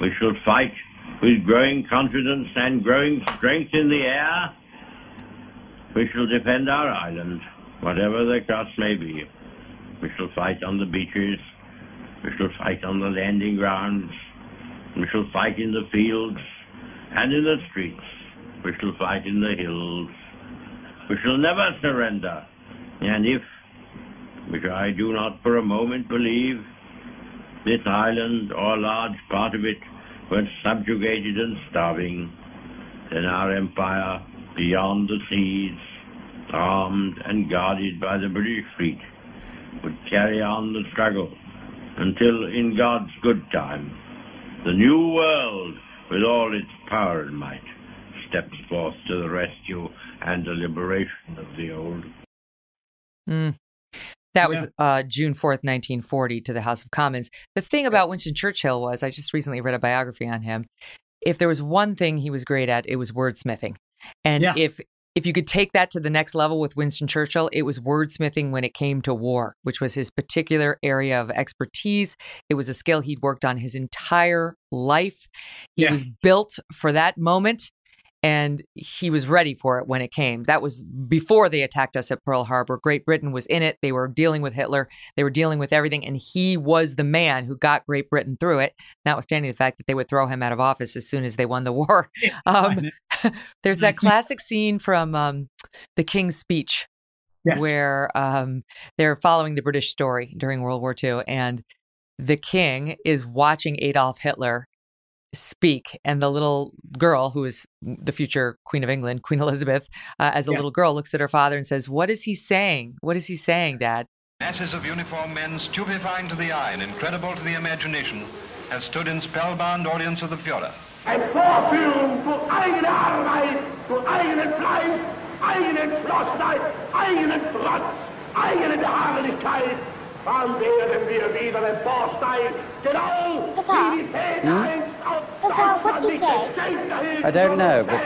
We shall fight with growing confidence and growing strength in the air. We shall defend our island, whatever the cost may be. We shall fight on the beaches. We shall fight on the landing grounds. We shall fight in the fields and in the streets. We shall fight in the hills. We shall never surrender. And if, which I do not for a moment believe, this island or a large part of it were subjugated and starving, then our empire beyond the seas, armed and guarded by the British fleet, would carry on the struggle until, in God's good time, The new world, with all its power and might, steps forth to the rescue and the liberation of the old. Mm. That was uh, June 4th, 1940, to the House of Commons. The thing about Winston Churchill was, I just recently read a biography on him. If there was one thing he was great at, it was wordsmithing. And Yeah. if if you could take that to the next level with Winston Churchill, it was wordsmithing when it came to war, which was his particular area of expertise. It was a skill he'd worked on his entire life. He Yeah. was built for that moment and he was ready for it when it came. That was before they attacked us at Pearl Harbor. Great Britain was in it. They were dealing with Hitler. They were dealing with everything. And he was the man who got Great Britain through it, notwithstanding the fact that they would throw him out of office as soon as they won the war. Um, there's that classic scene from um, The King's Speech Yes. where um, they're following the British story during World War II. And the king is watching Adolf Hitler speak and the little girl who is the future queen of england queen elizabeth uh, as a Yeah. little girl looks at her father and says what is he saying what is he saying dad Masses of uniformed men, stupefying to the eye and incredible to the imagination, have stood in spellbound audience of the Führer. Ein Vorführung zu eigener Arbeit, zu eigenem Fleiß, eigenen Entschlossenheit, eigenen Trotz, eigene Beharrlichkeit. Dann werden wir wieder emporsteigen, genau wie die Väter einst auf Deutschland nicht gestellt dahin. I don't know, but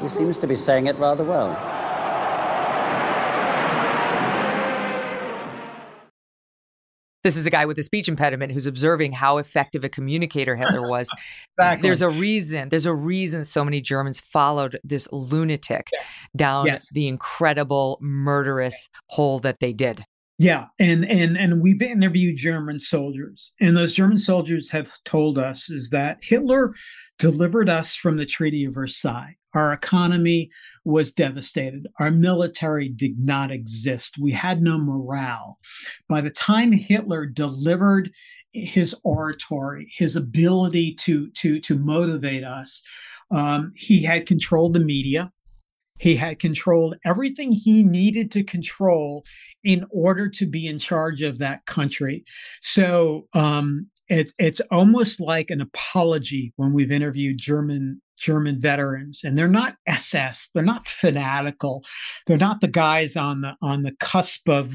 he seems to be saying it rather well. this is a guy with a speech impediment who's observing how effective a communicator hitler was Exactly. there's a reason there's a reason so many germans followed this lunatic down Yes. the incredible murderous hole that they did Yeah, and and and we've interviewed German soldiers, and those German soldiers have told us is that Hitler delivered us from the Treaty of Versailles. Our economy was devastated. Our military did not exist. We had no morale. By the time Hitler delivered his oratory, his ability to to to motivate us, um, he had controlled the media. He had controlled everything he needed to control in order to be in charge of that country. So um, it's it's almost like an apology when we've interviewed German German veterans, and they're not SS, they're not fanatical, they're not the guys on the on the cusp of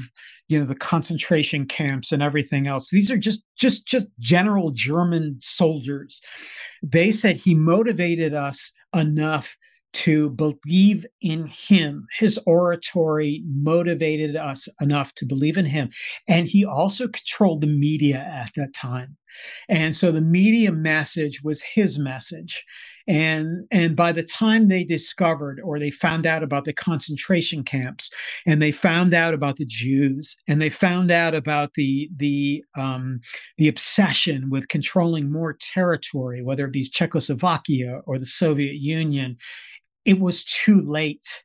you know the concentration camps and everything else. These are just just just general German soldiers. They said he motivated us enough to believe in him. His oratory motivated us enough to believe in him. And he also controlled the media at that time. And so the media message was his message. And, and by the time they discovered or they found out about the concentration camps and they found out about the Jews and they found out about the, the, um, the obsession with controlling more territory, whether it be Czechoslovakia or the Soviet Union, it was too late.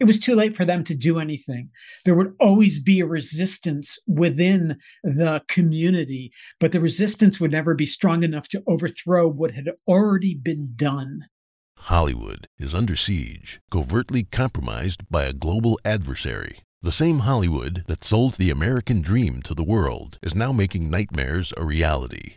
It was too late for them to do anything. There would always be a resistance within the community, but the resistance would never be strong enough to overthrow what had already been done. Hollywood is under siege, covertly compromised by a global adversary. The same Hollywood that sold the American dream to the world is now making nightmares a reality.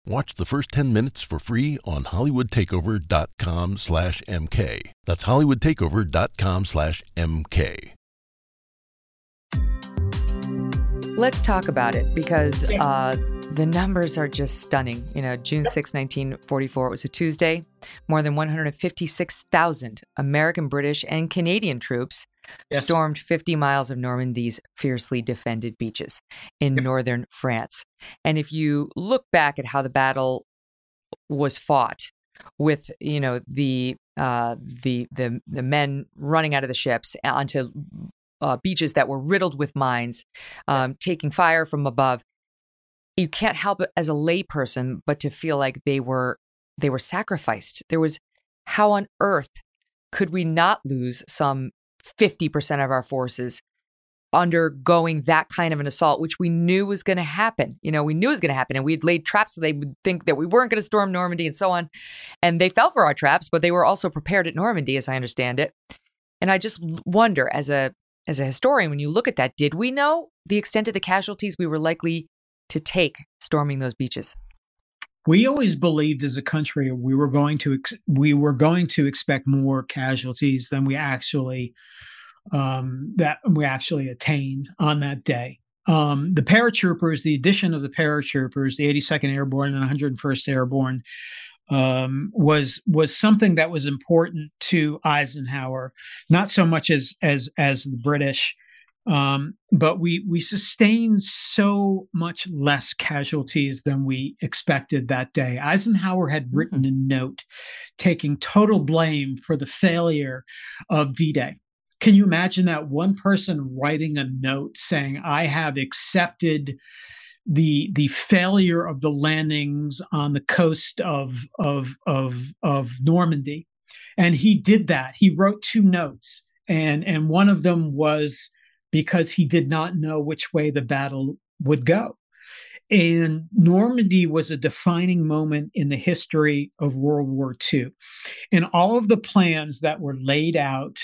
watch the first 10 minutes for free on hollywoodtakeover.com slash mk. That's hollywoodtakeover.com slash mk. Let's talk about it because uh, the numbers are just stunning. You know, June 6, 1944, it was a Tuesday. More than 156,000 American, British, and Canadian troops Yes. stormed 50 miles of Normandy's fiercely defended beaches in northern France. And if you look back at how the battle was fought, with you know the uh, the the the men running out of the ships onto uh, beaches that were riddled with mines, um, taking fire from above. You can't help it as a layperson, but to feel like they were they were sacrificed. There was how on earth could we not lose some fifty percent of our forces undergoing that kind of an assault, which we knew was going to happen. You know, we knew it was going to happen, and we had laid traps so they would think that we weren't going to storm Normandy and so on. And they fell for our traps, but they were also prepared at Normandy, as I understand it. And I just wonder, as a as a historian, when you look at that, did we know the extent of the casualties we were likely to take storming those beaches? We always believed as a country we were going to ex- we were going to expect more casualties than we actually um, that we actually attained on that day. Um, the paratroopers, the addition of the paratroopers, the 82nd Airborne and 101st Airborne, um, was was something that was important to Eisenhower, not so much as as as the British, um, but we we sustained so much less casualties than we expected that day. Eisenhower had written a note taking total blame for the failure of D-Day. Can you imagine that one person writing a note saying, I have accepted the the failure of the landings on the coast of of of of Normandy. And he did that. He wrote two notes. And and one of them was because he did not know which way the battle would go. And Normandy was a defining moment in the history of World War II. And all of the plans that were laid out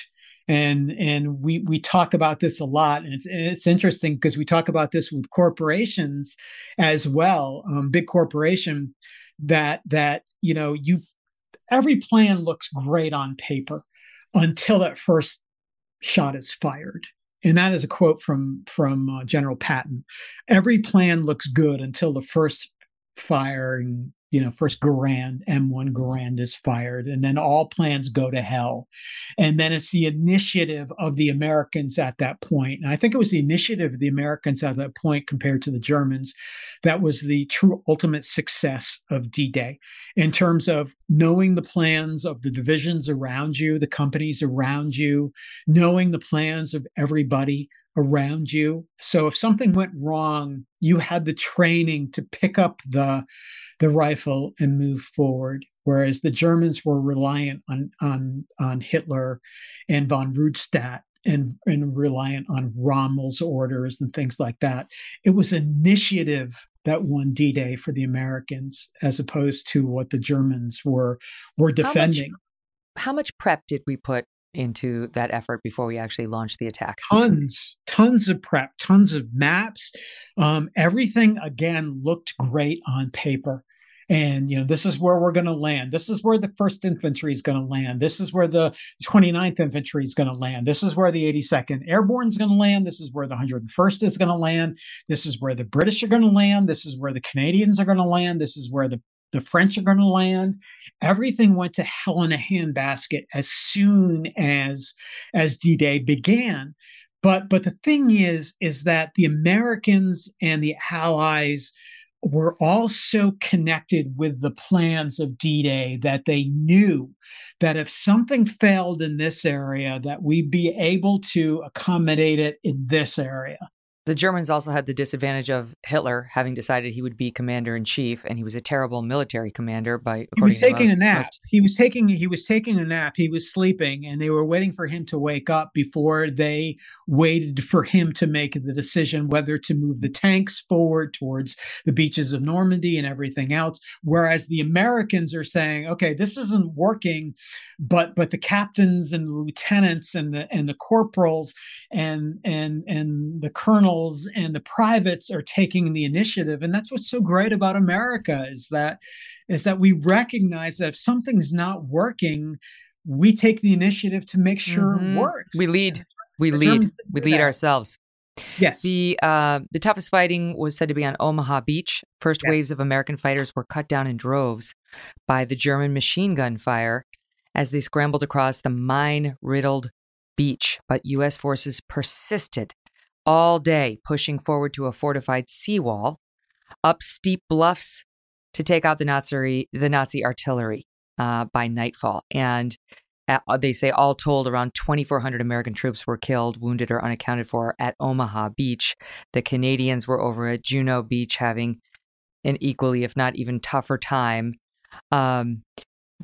and and we we talk about this a lot and it's, it's interesting because we talk about this with corporations as well um, big corporation that that you know you every plan looks great on paper until that first shot is fired and that is a quote from from uh, general patton. Every plan looks good until the first firing you know, first Garand, M1 Garand is fired, and then all plans go to hell. And then it's the initiative of the Americans at that point. And I think it was the initiative of the Americans at that point compared to the Germans that was the true ultimate success of D Day in terms of knowing the plans of the divisions around you, the companies around you, knowing the plans of everybody around you. So if something went wrong, you had the training to pick up the the rifle and move forward. Whereas the Germans were reliant on on on Hitler and von Rundstedt and, and reliant on Rommel's orders and things like that. It was initiative that won D-Day for the Americans, as opposed to what the Germans were were defending. How much, how much prep did we put into that effort before we actually launched the attack? Tons, tons of prep, tons of maps. Um, everything again looked great on paper. And you know this is where we're going to land. This is where the first infantry is going to land. This is where the 29th infantry is going to land. This is where the 82nd airborne is going to land. This is where the 101st is going to land. This is where the british are going to land. This is where the canadians are going to land. This is where the the French are going to land. Everything went to hell in a handbasket as soon as as D-Day began. But but the thing is is that the Americans and the Allies were all so connected with the plans of D-Day that they knew that if something failed in this area that we'd be able to accommodate it in this area the Germans also had the disadvantage of Hitler having decided he would be commander in chief, and he was a terrible military commander. By he was taking a nap. Most... He was taking he was taking a nap. He was sleeping, and they were waiting for him to wake up before they waited for him to make the decision whether to move the tanks forward towards the beaches of Normandy and everything else. Whereas the Americans are saying, "Okay, this isn't working," but but the captains and the lieutenants and the and the corporals and and and the colonels colonels and the privates are taking the initiative and that's what's so great about america is that is that we recognize that if something's not working we take the initiative to make sure mm-hmm. it works we lead we lead we lead that. ourselves Yes. The uh, the toughest fighting was said to be on Omaha Beach. First yes. waves of American fighters were cut down in droves by the German machine gun fire as they scrambled across the mine riddled beach. But U.S. forces persisted all day pushing forward to a fortified seawall, up steep bluffs to take out the Nazi, the Nazi artillery. uh, by nightfall. And uh, they say all told, around 2,400 American troops were killed, wounded, or unaccounted for at Omaha Beach. The Canadians were over at Juno Beach having an equally, if not even tougher time. Um,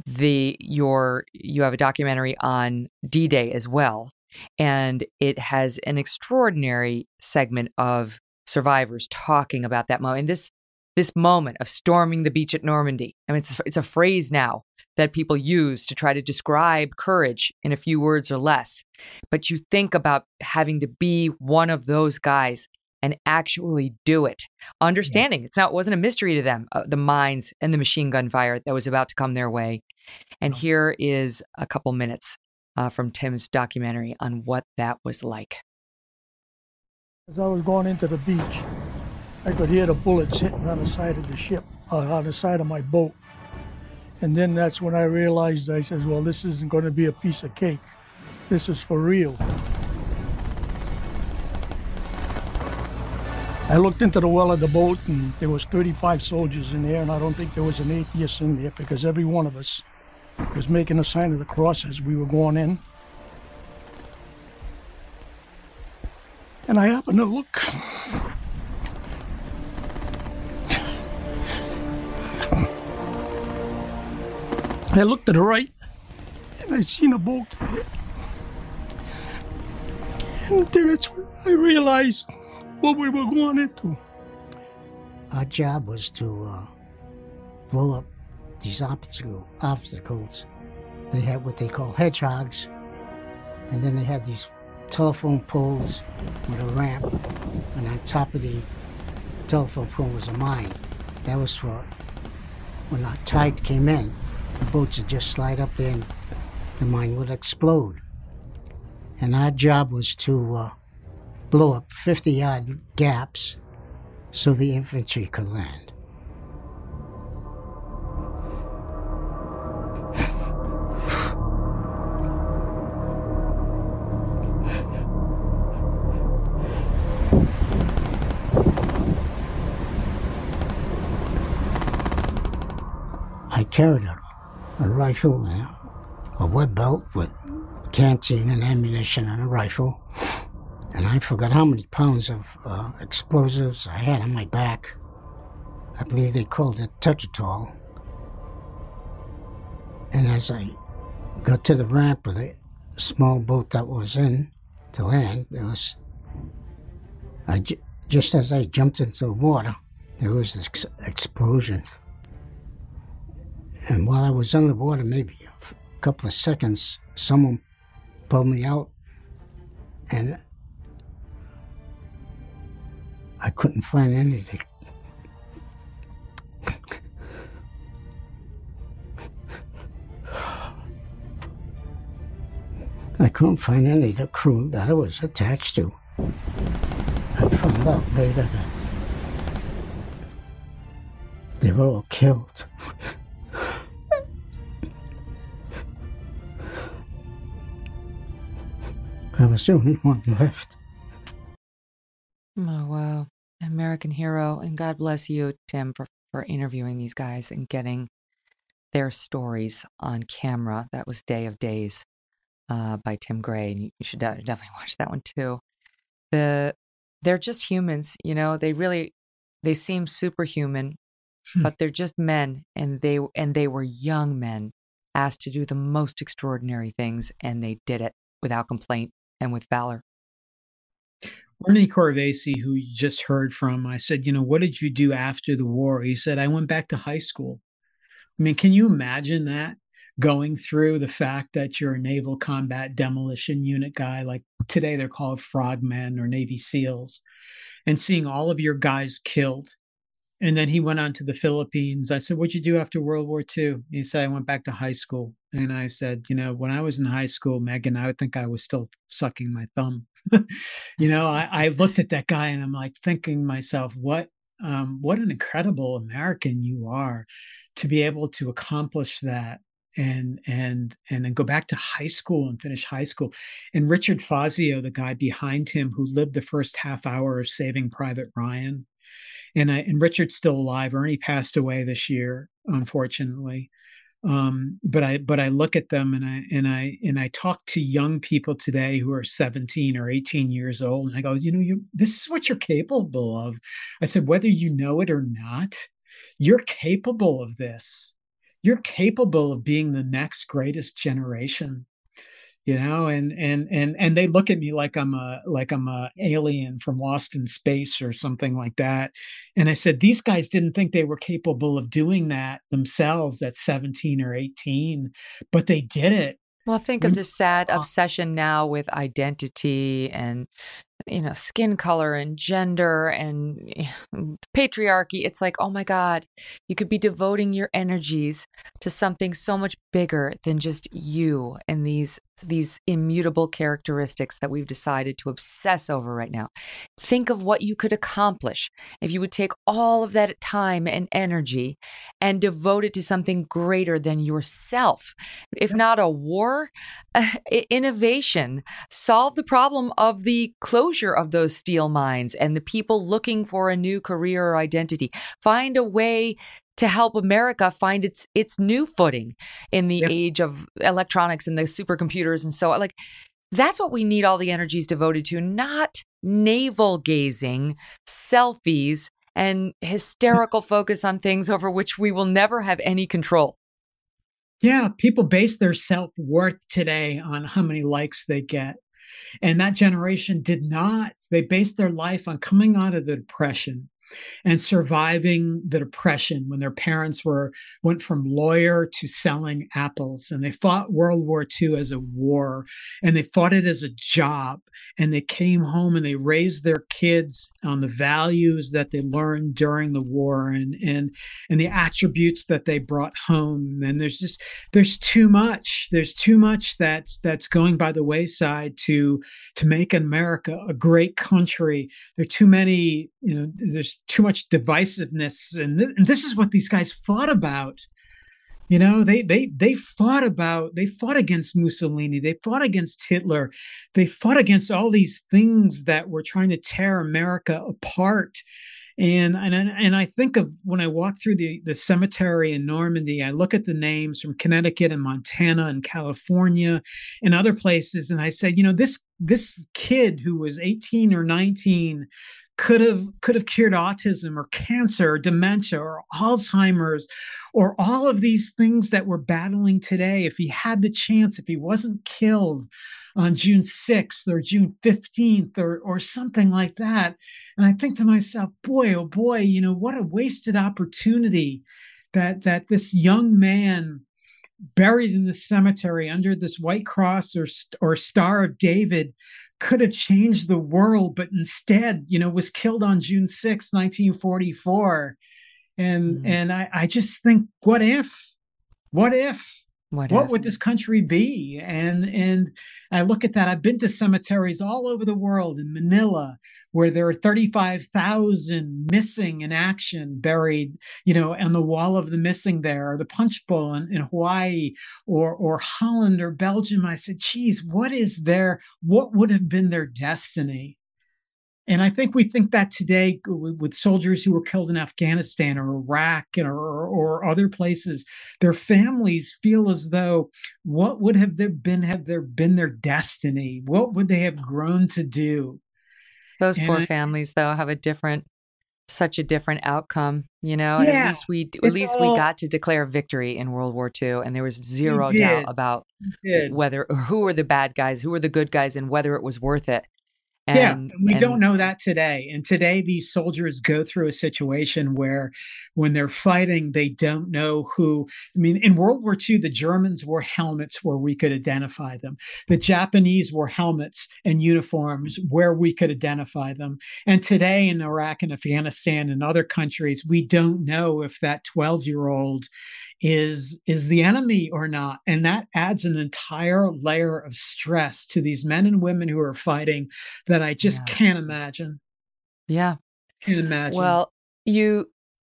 the your you have a documentary on D-Day as well, and it has an extraordinary segment of survivors talking about that moment. And this this moment of storming the beach at Normandy. I mean, it's it's a phrase now that people use to try to describe courage in a few words or less. But you think about having to be one of those guys and actually do it, understanding yeah. it's not it wasn't a mystery to them uh, the mines and the machine gun fire that was about to come their way. And here is a couple minutes uh, from Tim's documentary on what that was like. As I was going into the beach, I could hear the bullets hitting on the side of the ship, uh, on the side of my boat. And then that's when I realized, I said, well, this isn't going to be a piece of cake. This is for real. I looked into the well of the boat and there was 35 soldiers in there and I don't think there was an atheist in there because every one of us was making a sign of the cross as we were going in. And I happened to look. I looked to the right and I seen a boat. And then it's when I realized what we were going into. Our job was to uh, blow up these obstacle, obstacles. They had what they call hedgehogs, and then they had these telephone poles with a ramp, and on top of the telephone pole was a mine. That was for when the tide came in, the boats would just slide up there and the mine would explode. And our job was to uh, blow up 50 yard gaps so the infantry could land. Carried a, rifle, a web belt with canteen and ammunition and a rifle and I forgot how many pounds of uh, explosives I had on my back. I believe they called it tetrytol. And as I got to the ramp of the small boat that was in to land, there was, just as I jumped into the water, there was this ex- explosion. And while I was underwater, maybe a couple of seconds, someone pulled me out, and I couldn't find anything. I couldn't find any of the crew that I was attached to. I found out later that they were all killed. I was the only one left. Oh, wow. American hero. And God bless you, Tim, for, for interviewing these guys and getting their stories on camera. That was Day of Days uh, by Tim Gray. And you should definitely watch that one too. The they're just humans, you know. They really they seem superhuman, hmm. but they're just men, and they and they were young men asked to do the most extraordinary things, and they did it without complaint and with valor. Ernie Corvese, who you just heard from, I said, you know, what did you do after the war? He said, I went back to high school. I mean, can you imagine that? Going through the fact that you're a naval combat demolition unit guy, like today they're called frogmen or Navy SEALs, and seeing all of your guys killed. And then he went on to the Philippines. I said, What'd you do after World War II? He said, I went back to high school. And I said, You know, when I was in high school, Megyn, I would think I was still sucking my thumb you know, I, I, looked at that guy and I'm like thinking myself, what um, what an incredible American you are to be able to accomplish that and and and then go back to high school and finish high school. And Richard Fazio, the guy behind him who lived the first half hour of Saving Private Ryan, and I, and Richard's still alive. Ernie passed away this year, unfortunately. um, but I but I look at them and I and I and I talk to young people today who are 17 or 18 years old, and I go, you know, you this is what you're capable of. I said, whether you know it or not, you're capable of this. You're capable of being the next greatest generation you know and and and and they look at me like i'm a like i'm a alien from lost in space or something like that. And i said these guys didn't think they were capable of doing that themselves at 17 or 18 but they did it. Well think of the sad oh. obsession now with identity and you know, skin color and gender eh, and patriarchy. It's like, oh my God, you could be devoting your energies to something so much bigger than just you and these these immutable characteristics that we've decided to obsess over right now. Think of what you could accomplish if you would take all of that time and energy and devote it to something greater than yourself. If not a war, uh, innovation, solve the problem of the closure of those steel mines and the people looking for a new career or identity. Find a way to help America find its its new footing in the yep. age of electronics and the supercomputers and so on. Like that's what we need all the energies devoted to, not navel gazing, selfies, and mm. hysterical focus on things over which we will never have any control. Yeah, people base their self worth today on how many likes they get. And that generation did not. They based their life on coming out of the depression and surviving the depression when their parents were went from lawyer to selling apples. And they fought world war ii as a war and they fought it as a job. And they came home and they raised their kids on the values that they learned during the war and and and the attributes that they brought home. And there's just there's too much. There's too much that's that's going by the wayside to to make america a great country. There are too many you know there's too much divisiveness and, th- and this is what these guys fought about. You know they they they fought about they fought against mussolini they fought against hitler they fought against all these things that were trying to tear america apart. And and and I think of when I walk through the the cemetery in Normandy, I look at the names from Connecticut and Montana and California and other places, and I say, you know, this this kid who was 18 or 19 could have could have cured autism or cancer or dementia or alzheimer's or all of these things that we're battling today. If he had the chance if he wasn't killed on june 6th or june 15th or or something like that. And i think to myself boy oh boy you know what a wasted opportunity that that this young man buried in the cemetery under this white cross or or star of david could have changed the world, but instead, you know, was killed on June 6, 1944. And mm-hmm. and I, I just think, what if? What if? What, what would this country be? And and I look at that. I've been to cemeteries all over the world in Manila, where there are 35,000 missing in action buried, you know, on the wall of the missing there, or the punch bowl in, in Hawaii or or Holland or Belgium. I said, geez, what is their what would have been their destiny? And I think we think that today with soldiers who were killed in Afghanistan or Iraq or, or other places, their families feel as though what would have there been have there been their destiny? What would they have grown to do? Those and poor I, families, though, have a different, such a different outcome. You know, yeah, at least we at least all, we got to declare victory in World War II, and there was zero doubt about whether who were the bad guys, who were the good guys, and whether it was worth it. And, yeah, we and, don't know that today. And today, these soldiers go through a situation where, when they're fighting, they don't know who. I mean, in World War II, the Germans wore helmets where we could identify them. The Japanese wore helmets and uniforms where we could identify them. And today, in Iraq and Afghanistan and other countries, we don't know if that 12 year old is is the enemy or not and that adds an entire layer of stress to these men and women who are fighting that i just yeah. can't imagine yeah can't imagine well you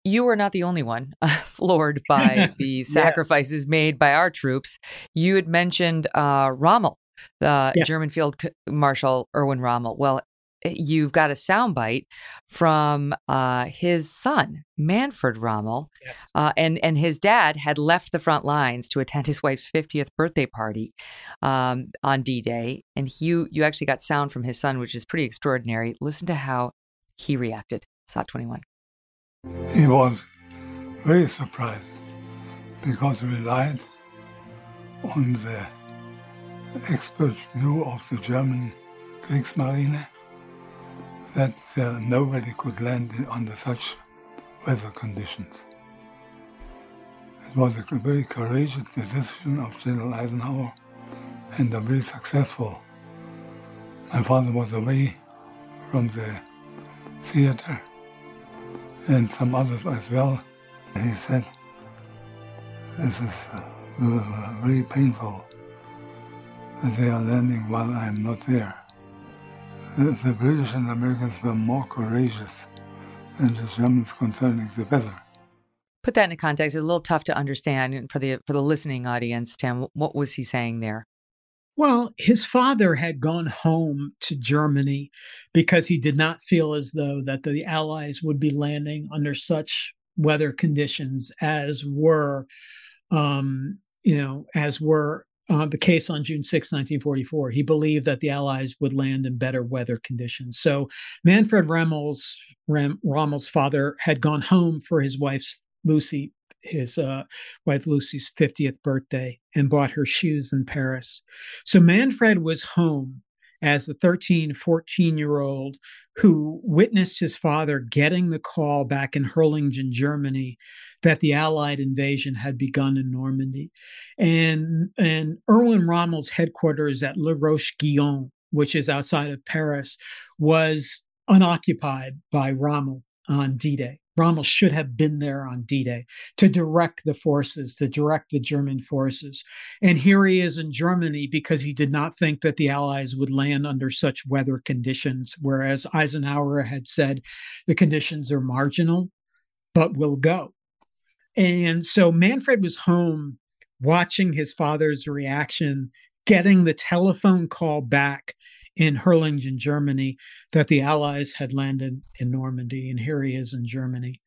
you were not the only one uh, floored by the sacrifices yeah. made by our troops you had mentioned uh, rommel the yeah. german field marshal erwin rommel well you've got a soundbite from uh, his son, Manfred Rommel, yes. uh, and and his dad had left the front lines to attend his wife's 50th birthday party um, on D-Day, and you you actually got sound from his son, which is pretty extraordinary. Listen to how he reacted. SOT 21. He was very surprised because he relied on the expert view of the German Kriegsmarine that uh, nobody could land under such weather conditions. It was a very courageous decision of General Eisenhower and a very successful. My father was away from the theater and some others as well. He said, This is uh, very painful that they are landing while I am not there the, the British and Americans were more courageous than the Germans concerning the weather. Put that into context. It's a little tough to understand for the for the listening audience. Tim, what was he saying there? Well, his father had gone home to Germany because he did not feel as though that the Allies would be landing under such weather conditions as were, um, you know, as were uh, the case on June 6, 1944. He believed that the Allies would land in better weather conditions. So Manfred Rommel's, Rommel's father had gone home for his wife's Lucy, his uh, wife Lucy's 50th birthday, and bought her shoes in Paris. So Manfred was home as the 13, 14 year old who witnessed his father getting the call back in Herrlingen, Germany, that the Allied invasion had begun in Normandy. And, and Erwin Rommel's headquarters at La Roche Guyon, which is outside of Paris, was unoccupied by Rommel on D Day. Rommel should have been there on D Day to direct the forces, to direct the German forces. And here he is in Germany because he did not think that the Allies would land under such weather conditions, whereas Eisenhower had said the conditions are marginal, but will go. And so Manfred was home watching his father's reaction, getting the telephone call back in Herrlingen, Germany, that the Allies had landed in Normandy, and here he is in Germany.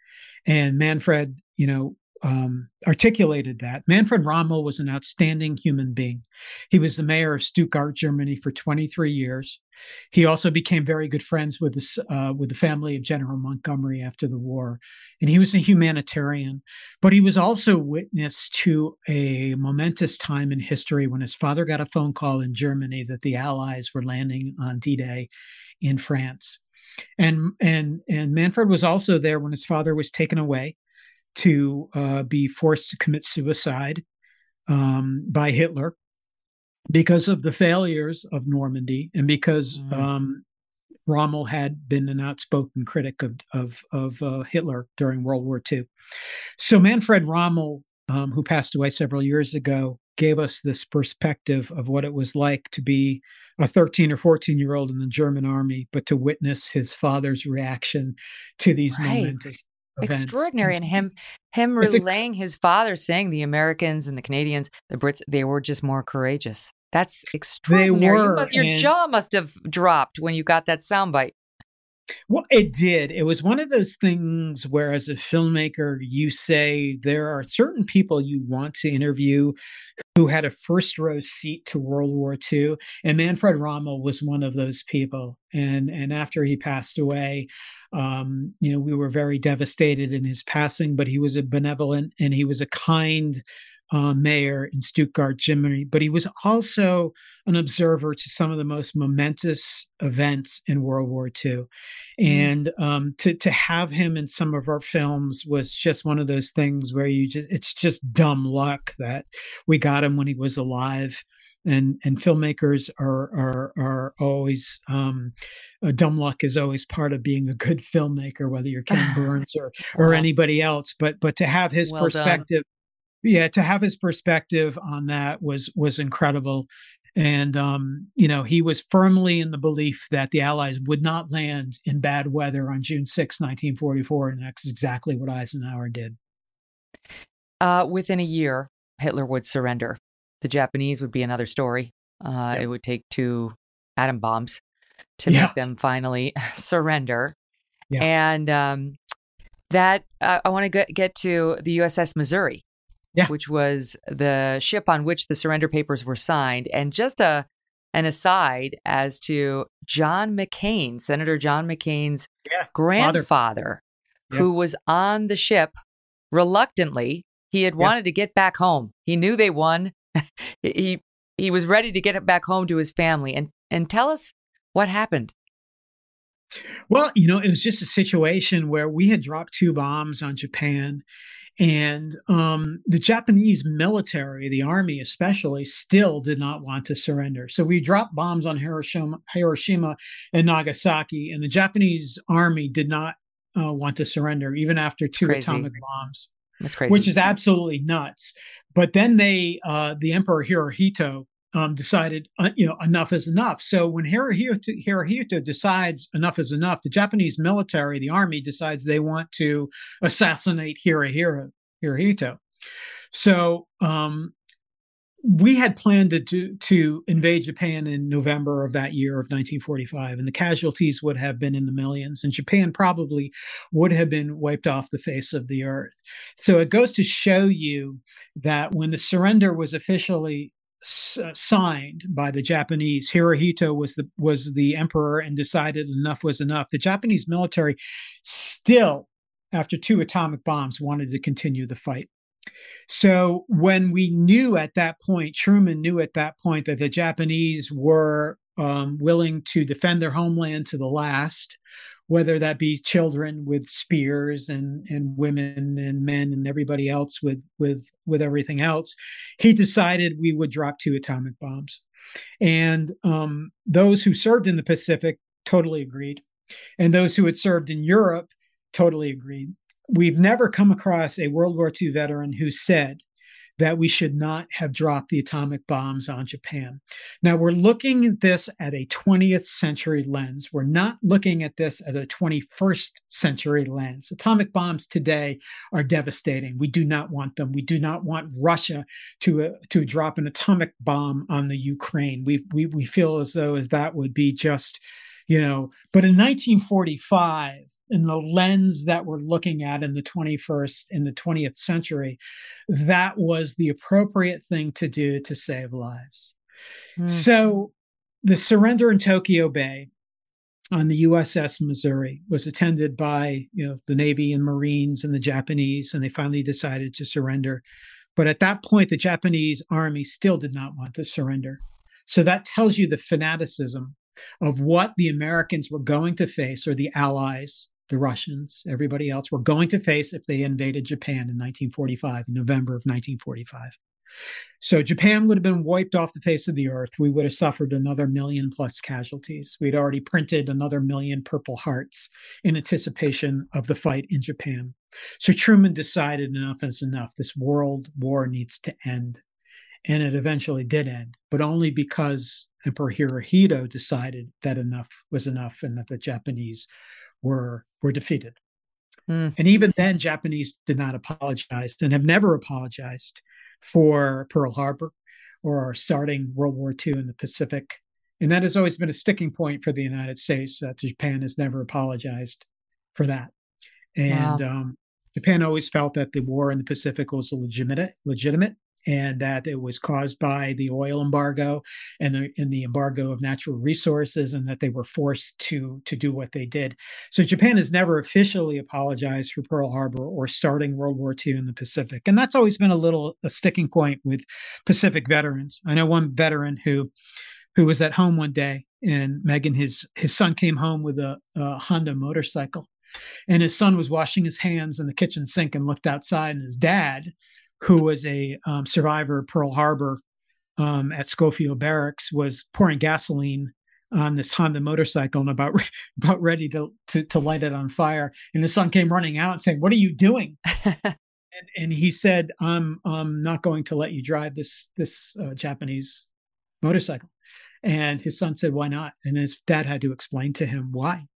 And Manfred, you know, um, articulated that. Manfred Rommel was an outstanding human being. He was the mayor of Stuttgart, Germany for 23 years. He also became very good friends with, this, uh, with the family of General Montgomery after the war. And he was a humanitarian, but he was also witness to a momentous time in history when his father got a phone call in Germany that the Allies were landing on D Day in France. And, and, and Manfred was also there when his father was taken away to uh, be forced to commit suicide um, by Hitler because of the failures of Normandy and because mm. um, Rommel had been an outspoken critic of of, of uh, Hitler during World War II. So Manfred Rommel, um, who passed away several years ago, gave us this perspective of what it was like to be a 13 or 14 year old in the German army, but to witness his father's reaction to these right. momentous events. extraordinary and him him relaying a, his father saying the americans and the canadians the brits they were just more courageous. That's extraordinary. Were, you must, your jaw must have dropped when you got that soundbite well, it did. It was one of those things where, as a filmmaker, you say there are certain people you want to interview who had a first row seat to World War II, and Manfred Rommel was one of those people. And and after he passed away, um, you know, we were very devastated in his passing. But he was a benevolent and he was a kind uh, mayor in Stuttgart, Germany, but he was also an observer to some of the most momentous events in World War II. Mm. And um, to to have him in some of our films was just one of those things where you just it's just dumb luck that we got him when he was alive. And and filmmakers are are are always um, uh, dumb luck is always part of being a good filmmaker, whether you're Ken Burns or or anybody else. But but to have his well perspective yeah to have his perspective on that was was incredible and um, you know he was firmly in the belief that the allies would not land in bad weather on june 6 1944 and that's exactly what eisenhower did uh, within a year hitler would surrender the japanese would be another story uh, yep. it would take two atom bombs to Yeah. make them finally surrender. Yeah. And um, that uh, I want to get, get to the USS Missouri, Yeah. which was the ship on which the surrender papers were signed. And just a an aside as to John McCain, Senator John McCain's Yeah, grandfather, Yeah. who was on the ship reluctantly. He had wanted to get back home. He knew they won. he he was ready to get back home to his family. And and tell us what happened. Well, you know, it was just a situation where we had dropped two bombs on Japan, and um, the Japanese military, the army especially, still did not want to surrender. So we dropped bombs on Hiroshima, Hiroshima and Nagasaki, and the Japanese army did not uh, want to surrender, even after two Crazy. atomic bombs. That's crazy. Which is absolutely nuts. But then they, uh, the Emperor Hirohito, um, decided, uh, you know, enough is enough. So when Hirohito, Hirohito decides enough is enough, the Japanese military, the army, decides they want to assassinate Hirohito. Hirohito. So um, we had planned to, to to invade Japan in November of that year of 1945, and the casualties would have been in the millions, and Japan probably would have been wiped off the face of the earth. So it goes to show you that when the surrender was officially uh, signed by the Japanese, Hirohito was the was the emperor and decided enough was enough. The Japanese military still, after two atomic bombs, wanted to continue the fight. So when we knew at that point, Truman knew at that point that the Japanese were um, willing to defend their homeland to the last, whether that be children with spears and and women and men and everybody else with with with everything else, he decided we would drop two atomic bombs, and um, those who served in the Pacific totally agreed, and those who had served in Europe totally agreed. We've never come across a World War II veteran who said that we should not have dropped the atomic bombs on Japan. Now, we're looking at this at a 20th century lens. We're not looking at this at a 21st century lens. Atomic bombs today are devastating. We do not want them. We do not want Russia to, uh, to drop an atomic bomb on the Ukraine. We, we, we feel as though as that would be just, you know, but in 1945, in the lens that we're looking at in the 21st in the 20th century that was the appropriate thing to do to save lives. Hmm. so the surrender in tokyo bay on the uss missouri was attended by you know the navy and marines and the japanese and they finally decided to surrender. But at that point the japanese army still did not want to surrender. So that tells you the fanaticism of what the Americans were going to face, or the Allies, the Russians, everybody else were going to face if they invaded Japan in 1945, in November of 1945. So Japan would have been wiped off the face of the earth. We would have suffered another million plus casualties. We'd already printed another million Purple Hearts in anticipation of the fight in Japan. So Truman decided enough is enough. This world war needs to end. And it eventually did end, but only because Emperor Hirohito decided that enough was enough and that the Japanese were were defeated. Hmm. And even then, Japanese did not apologize and have never apologized for Pearl Harbor or starting World War II in the Pacific. And that has always been a sticking point for the United States that Japan has never apologized for that. And Wow. um, Japan always felt that the war in the Pacific was legitimate, legitimate, and that it was caused by the oil embargo and the, and the embargo of natural resources, and that they were forced to to do what they did. So Japan has never officially apologized for Pearl Harbor or starting World War II in the Pacific, and that's always been a little a sticking point with Pacific veterans. I know one veteran who who was at home one day, and Megyn, his his son came home with a, a Honda motorcycle, and his son was washing his hands in the kitchen sink and looked outside, and his dad, who was a um, survivor of Pearl Harbor um, at Schofield Barracks, was pouring gasoline on this Honda motorcycle and about about ready to, to to light it on fire. And his son came running out and saying, "What are you doing?" and, and he said, "I'm I'm not going to let you drive this this uh, Japanese motorcycle." And his son said, "Why not?" And his dad had to explain to him why.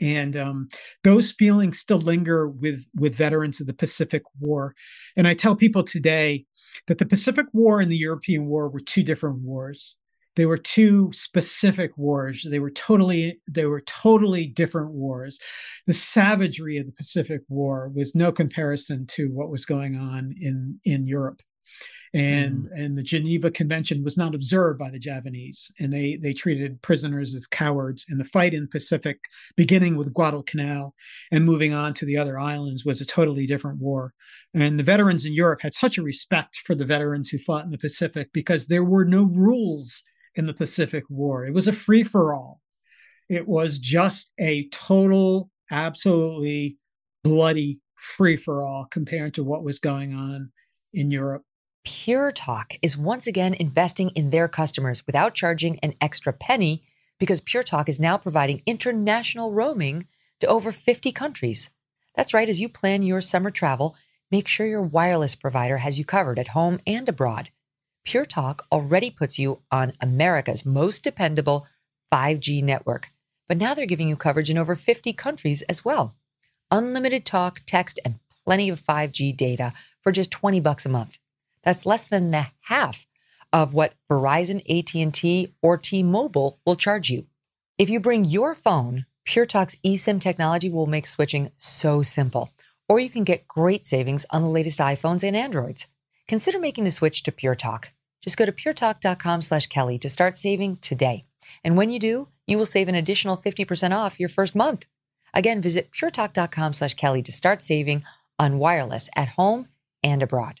And um, those feelings still linger with with veterans of the Pacific War. And I tell people today that the Pacific War and the European War were two different wars. they were two specific wars they were totally they were totally different wars the savagery of the pacific war was no comparison to what was going on in in europe and mm. and the Geneva Convention was not observed by the Japanese, and they they treated prisoners as cowards. And the fight in the Pacific, beginning with Guadalcanal and moving on to the other islands, was a totally different war. And the veterans in Europe had such a respect for the veterans who fought in the Pacific because there were no rules in the Pacific War. It was a free for all. It was just a total, absolutely bloody free for all compared to what was going on in Europe. Pure Talk is once again investing in their customers without charging an extra penny because Pure Talk is now providing international roaming to over 50 countries. That's right, as you plan your summer travel, make sure your wireless provider has you covered at home and abroad. Pure Talk already puts you on America's most dependable 5G network, but now they're giving you coverage in over 50 countries as well. Unlimited talk, text, and plenty of 5G data for just 20 bucks a month. That's less than the half of what Verizon, AT&T, or T-Mobile will charge you. If you bring your phone, Pure Talk's eSIM technology will make switching so simple. Or you can get great savings on the latest iPhones and Androids. Consider making the switch to Pure Talk. Just go to puretalk.com slash Kelly to start saving today. And when you do, you will save an additional 50% off your first month. Again, visit puretalk.com slash Kelly to start saving on wireless at home and abroad.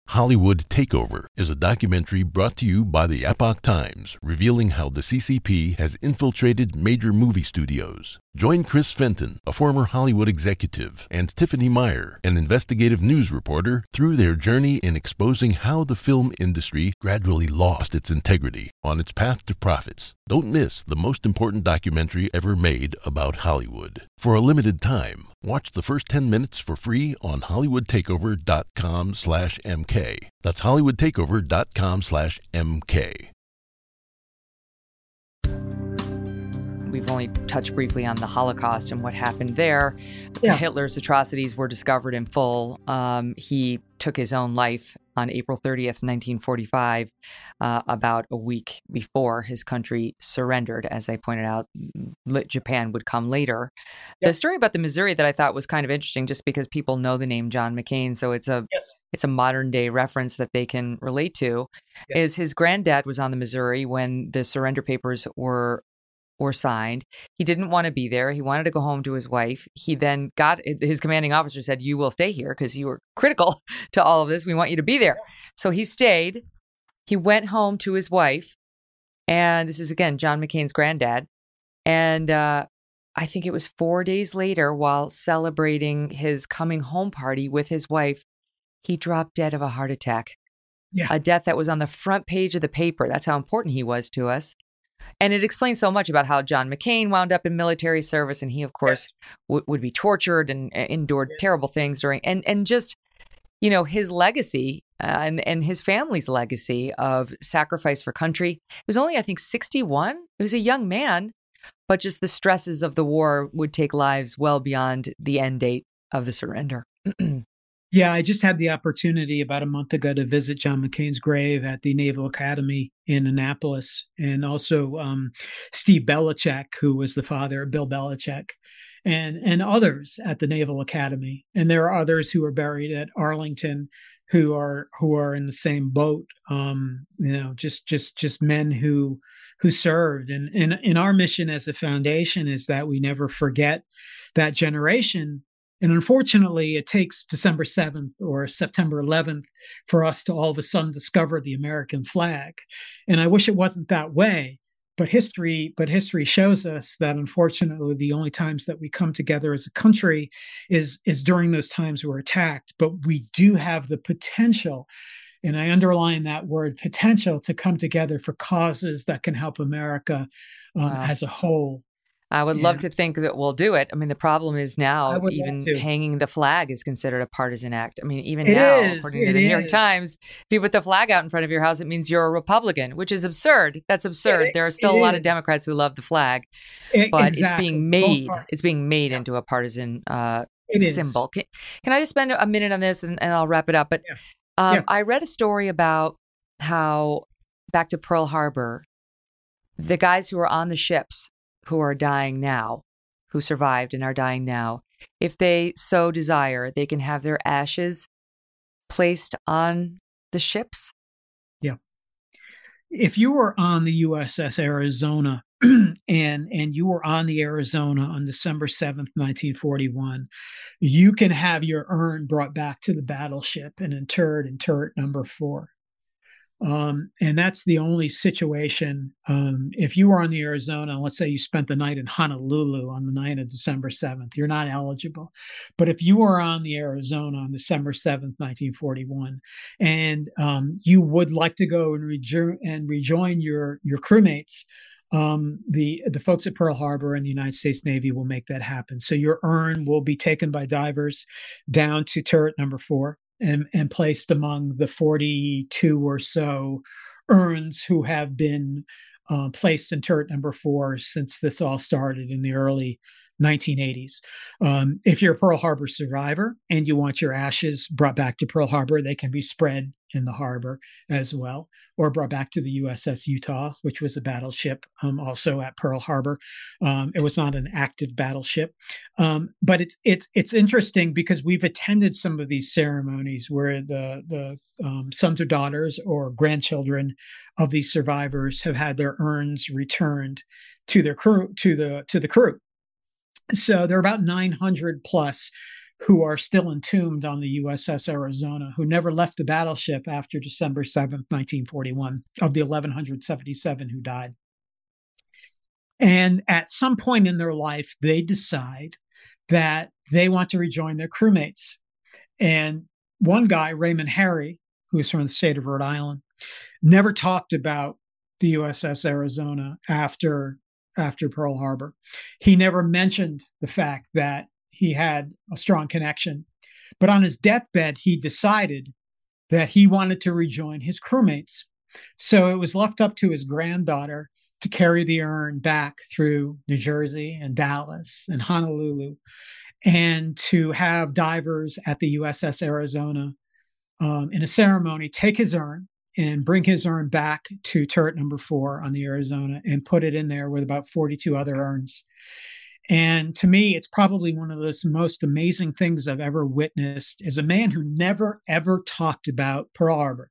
Hollywood Takeover is a documentary brought to you by the Epoch Times, revealing how the CCP has infiltrated major movie studios. Join Chris Fenton, a former Hollywood executive, and Tiffany Meier, an investigative news reporter, through their journey in exposing how the film industry gradually lost its integrity on its path to profits. Don't miss the most important documentary ever made about Hollywood. For a limited time, watch the first 10 minutes for free on hollywoodtakeover.com slash mk. That's hollywoodtakeover.com We've only touched briefly on the Holocaust and what happened there. Yeah. Hitler's atrocities were discovered in full. Um, he took his own life on April 30th, 1945, uh, about a week before his country surrendered. As I pointed out, Japan would come later. Yep. The story about the Missouri that I thought was kind of interesting, just because people know the name John McCain, so it's a yes. it's a modern day reference that they can relate to. Yes. Is his granddad was on the Missouri when the surrender papers were were signed. He didn't want to be there. He wanted to go home to his wife. He then got his commanding officer said, You will stay here because you were critical to all of this. We want you to be there. So he stayed. He went home to his wife. And this is again John McCain's granddad. And uh, I think it was four days later, while celebrating his coming home party with his wife, he dropped dead of a heart attack. Yeah. A death that was on the front page of the paper. That's how important he was to us. And it explains so much about how John McCain wound up in military service, and he, of course, yes. w- would be tortured and uh, endured yes. terrible things during, and and just, you know, his legacy uh, and and his family's legacy of sacrifice for country. He was only, I think, sixty one. He was a young man, but just the stresses of the war would take lives well beyond the end date of the surrender. Yeah, I just had the opportunity about a month ago to visit John McCain's grave at the Naval Academy in Annapolis, and also um, Steve Belichick, who was the father of Bill Belichick, and and others at the Naval Academy. And there are others who are buried at Arlington, who are who are in the same boat. Um, you know, just just just men who who served. And in in our mission as a foundation is that we never forget that generation and unfortunately, it takes December 7th or September 11th for us to all of a sudden discover the American flag. And I wish it wasn't that way. But history, but history shows us that unfortunately, the only times that we come together as a country is is during those times we're attacked. But we do have the potential and I underline that word potential to come together for causes that can help America um, wow. as a whole I would love to think that we'll do it. I mean, the problem is now even hanging the flag is considered a partisan act. I mean, even It now, is, according to it the New York. Times, if you put the flag out in front of your house, it means you're a Republican, which is absurd. That's absurd. It- there are still a lot of. Democrats who love the flag, but exactly. it's being made. It's being made into a partisan uh, symbol. Can, can I just spend a minute on this and, and I'll wrap it up? But um, Yeah. I read a story about how back to Pearl Harbor, the guys who were on the ships who are dying now, who survived and are dying now, if they so desire, they can have their ashes placed on the ships. Yeah. If you were on the USS Arizona and and you were on the Arizona on December 7th, 1941, you can have your urn brought back to the battleship and interred in turret number 4. Um, and that's the only situation. Um, if you were on the Arizona, let's say you spent the night in Honolulu on the night of December 7th, you're not eligible. But if you were on the Arizona on December 7th, 1941, and um, you would like to go and, rejo- and rejoin your, your crewmates, um, the the folks at Pearl Harbor and the United States Navy will make that happen. So your urn will be taken by divers down to turret number four and, and placed among the 42 or so urns who have been uh, placed in turret number four since this all started in the early 1980s. Um, if you're a Pearl Harbor survivor and you want your ashes brought back to Pearl Harbor, they can be spread in the harbor as well, or brought back to the USS Utah, which was a battleship um, also at Pearl Harbor. Um, it was not an active battleship, um, but it's it's it's interesting because we've attended some of these ceremonies where the the um, sons or daughters or grandchildren of these survivors have had their urns returned to their crew to the to the crew so there are about 900 plus who are still entombed on the USS Arizona, who never left the battleship after December 7th, 1941, of the 1,177 who died. And at some point in their life, they decide that they want to rejoin their crewmates. And one guy, Raymond Haerry, who is from the state of Rhode Island, never talked about the USS Arizona after after Pearl Harbor. He never mentioned the fact that he had a strong connection. But on his deathbed, he decided that he wanted to rejoin his crewmates. So it was left up to his granddaughter to carry the urn back through New Jersey and Dallas and Honolulu and to have divers at the USS Arizona um, in a ceremony take his urn and bring his urn back to turret number four on the Arizona and put it in there with about 42 other urns. And to me, it's probably one of the most amazing things I've ever witnessed as a man who never, ever talked about Pearl Harbor,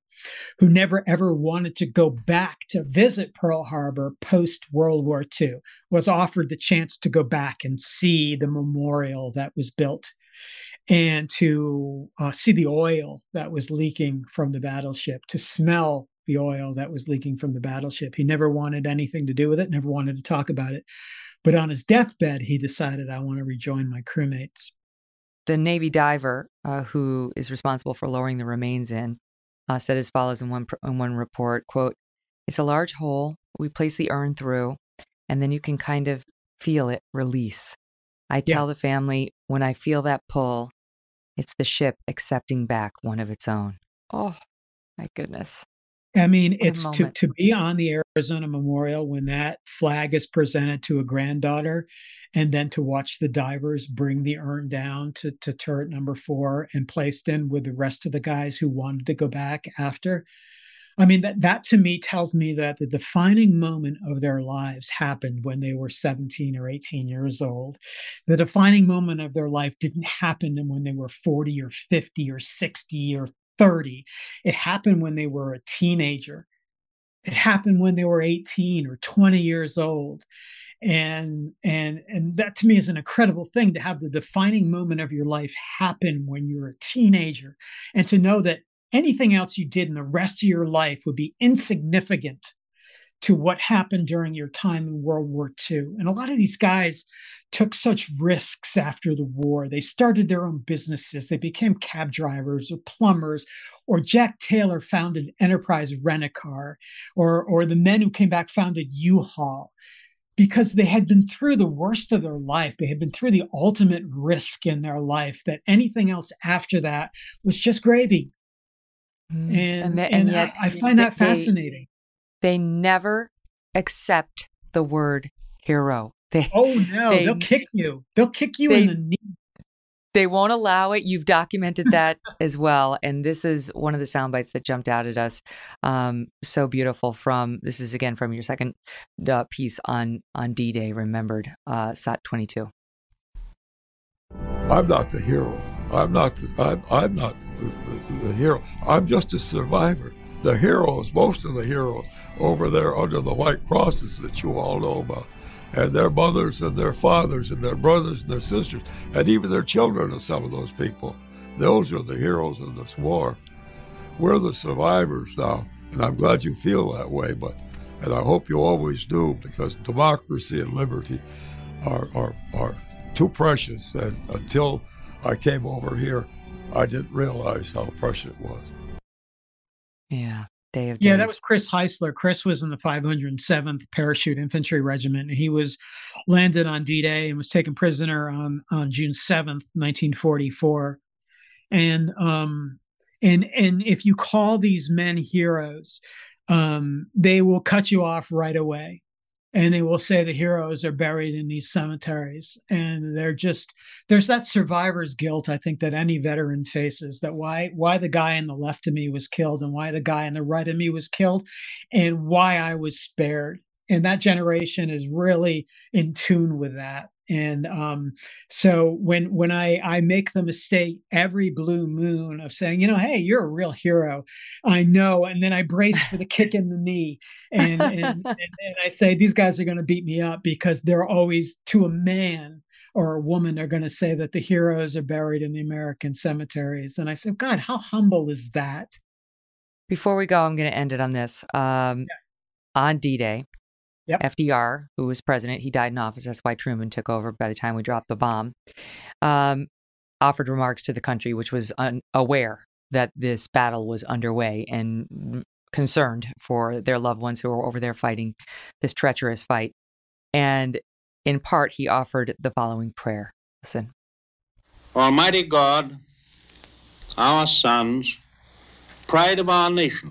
who never, ever wanted to go back to visit Pearl Harbor post World War II, was offered the chance to go back and see the memorial that was built and to uh, see the oil that was leaking from the battleship, to smell the oil that was leaking from the battleship. He never wanted anything to do with it, never wanted to talk about it. But on his deathbed, he decided, I want to rejoin my crewmates. The Navy diver uh, who is responsible for lowering the remains in uh, said as follows in one in one report: "quote It's a large hole. We place the urn through, and then you can kind of feel it release. I tell the family when I feel that pull, it's the ship accepting back one of its own. Oh, my goodness. I mean, What it's to, to be on the Arizona Memorial when that flag is presented to a granddaughter, and then to watch the divers bring the urn down to, to turret number four and placed in with the rest of the guys who wanted to go back after. I mean, that, that to me tells me that the defining moment of their lives happened when they were 17 or 18 years old. The defining moment of their life didn't happen when they were 40 or 50 or 60 or 30. It happened when they were a teenager. It happened when they were 18 or 20 years old. And and and that to me is an incredible thing to have the defining moment of your life happen when you're a teenager and to know that anything else you did in the rest of your life would be insignificant to what happened during your time in World War II. And a lot of these guys took such risks after the war. They started their own businesses, they became cab drivers or plumbers, or Jack Taylor founded Enterprise Rent a Car, or, or the men who came back founded U Haul. because they had been through the worst of their life. They had been through the ultimate risk in their life that anything else after that was just gravy. Mm. And, and, the, and, and yet, I, I, find that they, fascinating. They never accept the word hero. They, oh no, they, will kick you. They'll kick you they, in the knee. They won't allow it. You've documented that as well. And this is one of the sound bites that jumped out at us. Um, so beautiful from this is again from your second uh, piece on on D Day, remembered, uh, SOT 22. I'm not the hero. I'm not. The, I'm, I'm not the, the, hero. I'm just a survivor. The heroes, most of the heroes over there under the white crosses that you all know about and their mothers and their fathers and their brothers and their sisters, and even their children are some of those people. Those are the heroes of this war. We're the survivors now, and I'm glad you feel that way, but and I hope you always do because democracy and liberty are, are, are too precious. And until I came over here, I didn't realize how precious it was. Yeah. Day of yeah, that was Chris Heisler. Chris was in the 507th Parachute Infantry Regiment. And he was landed on D-Day and was taken prisoner on on June 7th, 1944. And um and and if you call these men heroes, um, they will cut you off right away and they will say the heroes are buried in these cemeteries. And they're just there's that survivor's guilt i think that any veteran faces that why why the guy on the left of me was killed and why the guy on the right of me was killed and why i was spared. And that generation is really in tune with that and um, so when when I I make the mistake every blue moon of saying, you know, hey, you're a real hero, I know, and then I brace for the kick in the knee, and and, and, and I say these guys are going to beat me up because they're always to a man or a woman are going to say that the heroes are buried in the American cemeteries, and I said, God, how humble is that? Before we go, I'm going to end it on this. Um, yeah. On D Day, Yep. FDR, who was president, he died in office. That's why Truman took over by the time we dropped the bomb. Um, offered remarks to the country, which was unaware that this battle was underway and concerned for their loved ones who were over there fighting this treacherous fight. And in part, he offered the following prayer. Listen. Almighty God, our sons, pride of our nation,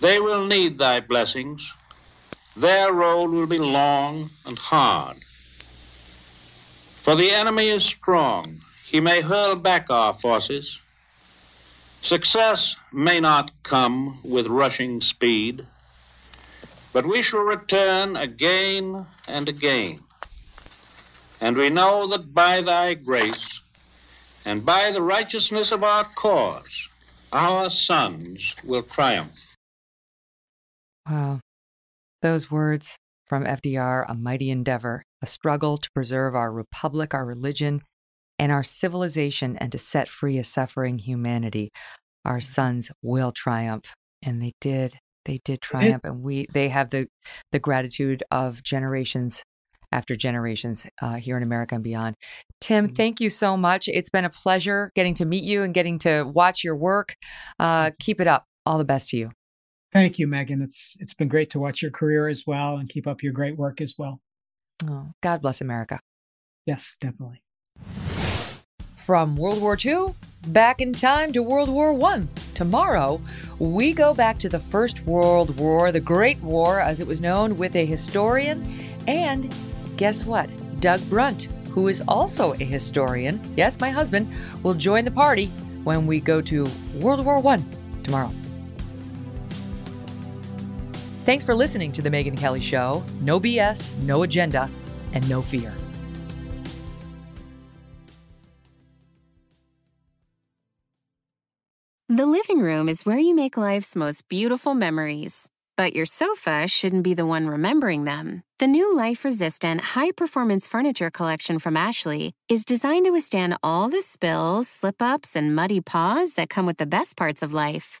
they will need thy blessings. Their road will be long and hard. For the enemy is strong. He may hurl back our forces. Success may not come with rushing speed, but we shall return again and again. And we know that by thy grace and by the righteousness of our cause, our sons will triumph. Wow. Those words from FDR a mighty endeavor, a struggle to preserve our republic, our religion, and our civilization, and to set free a suffering humanity. Our sons will triumph. And they did. They did triumph. And we they have the the gratitude of generations after generations uh, here in America and beyond. Tim, mm-hmm. thank you so much. It's been a pleasure getting to meet you and getting to watch your work. Uh, keep it up. All the best to you. Thank you, Megyn. It's it's been great to watch your career as well and keep up your great work as well. Oh, God bless America. Yes, definitely. From World War II back in time to World War I. Tomorrow, we go back to the First World War, the Great War as it was known, with a historian and guess what? Doug Brunt, who is also a historian. Yes, my husband will join the party when we go to World War I tomorrow. Thanks for listening to The Megyn Kelly Show. No BS, no agenda, and no fear. The living room is where you make life's most beautiful memories. But your sofa shouldn't be the one remembering them. The new life resistant, high performance furniture collection from Ashley is designed to withstand all the spills, slip ups, and muddy paws that come with the best parts of life.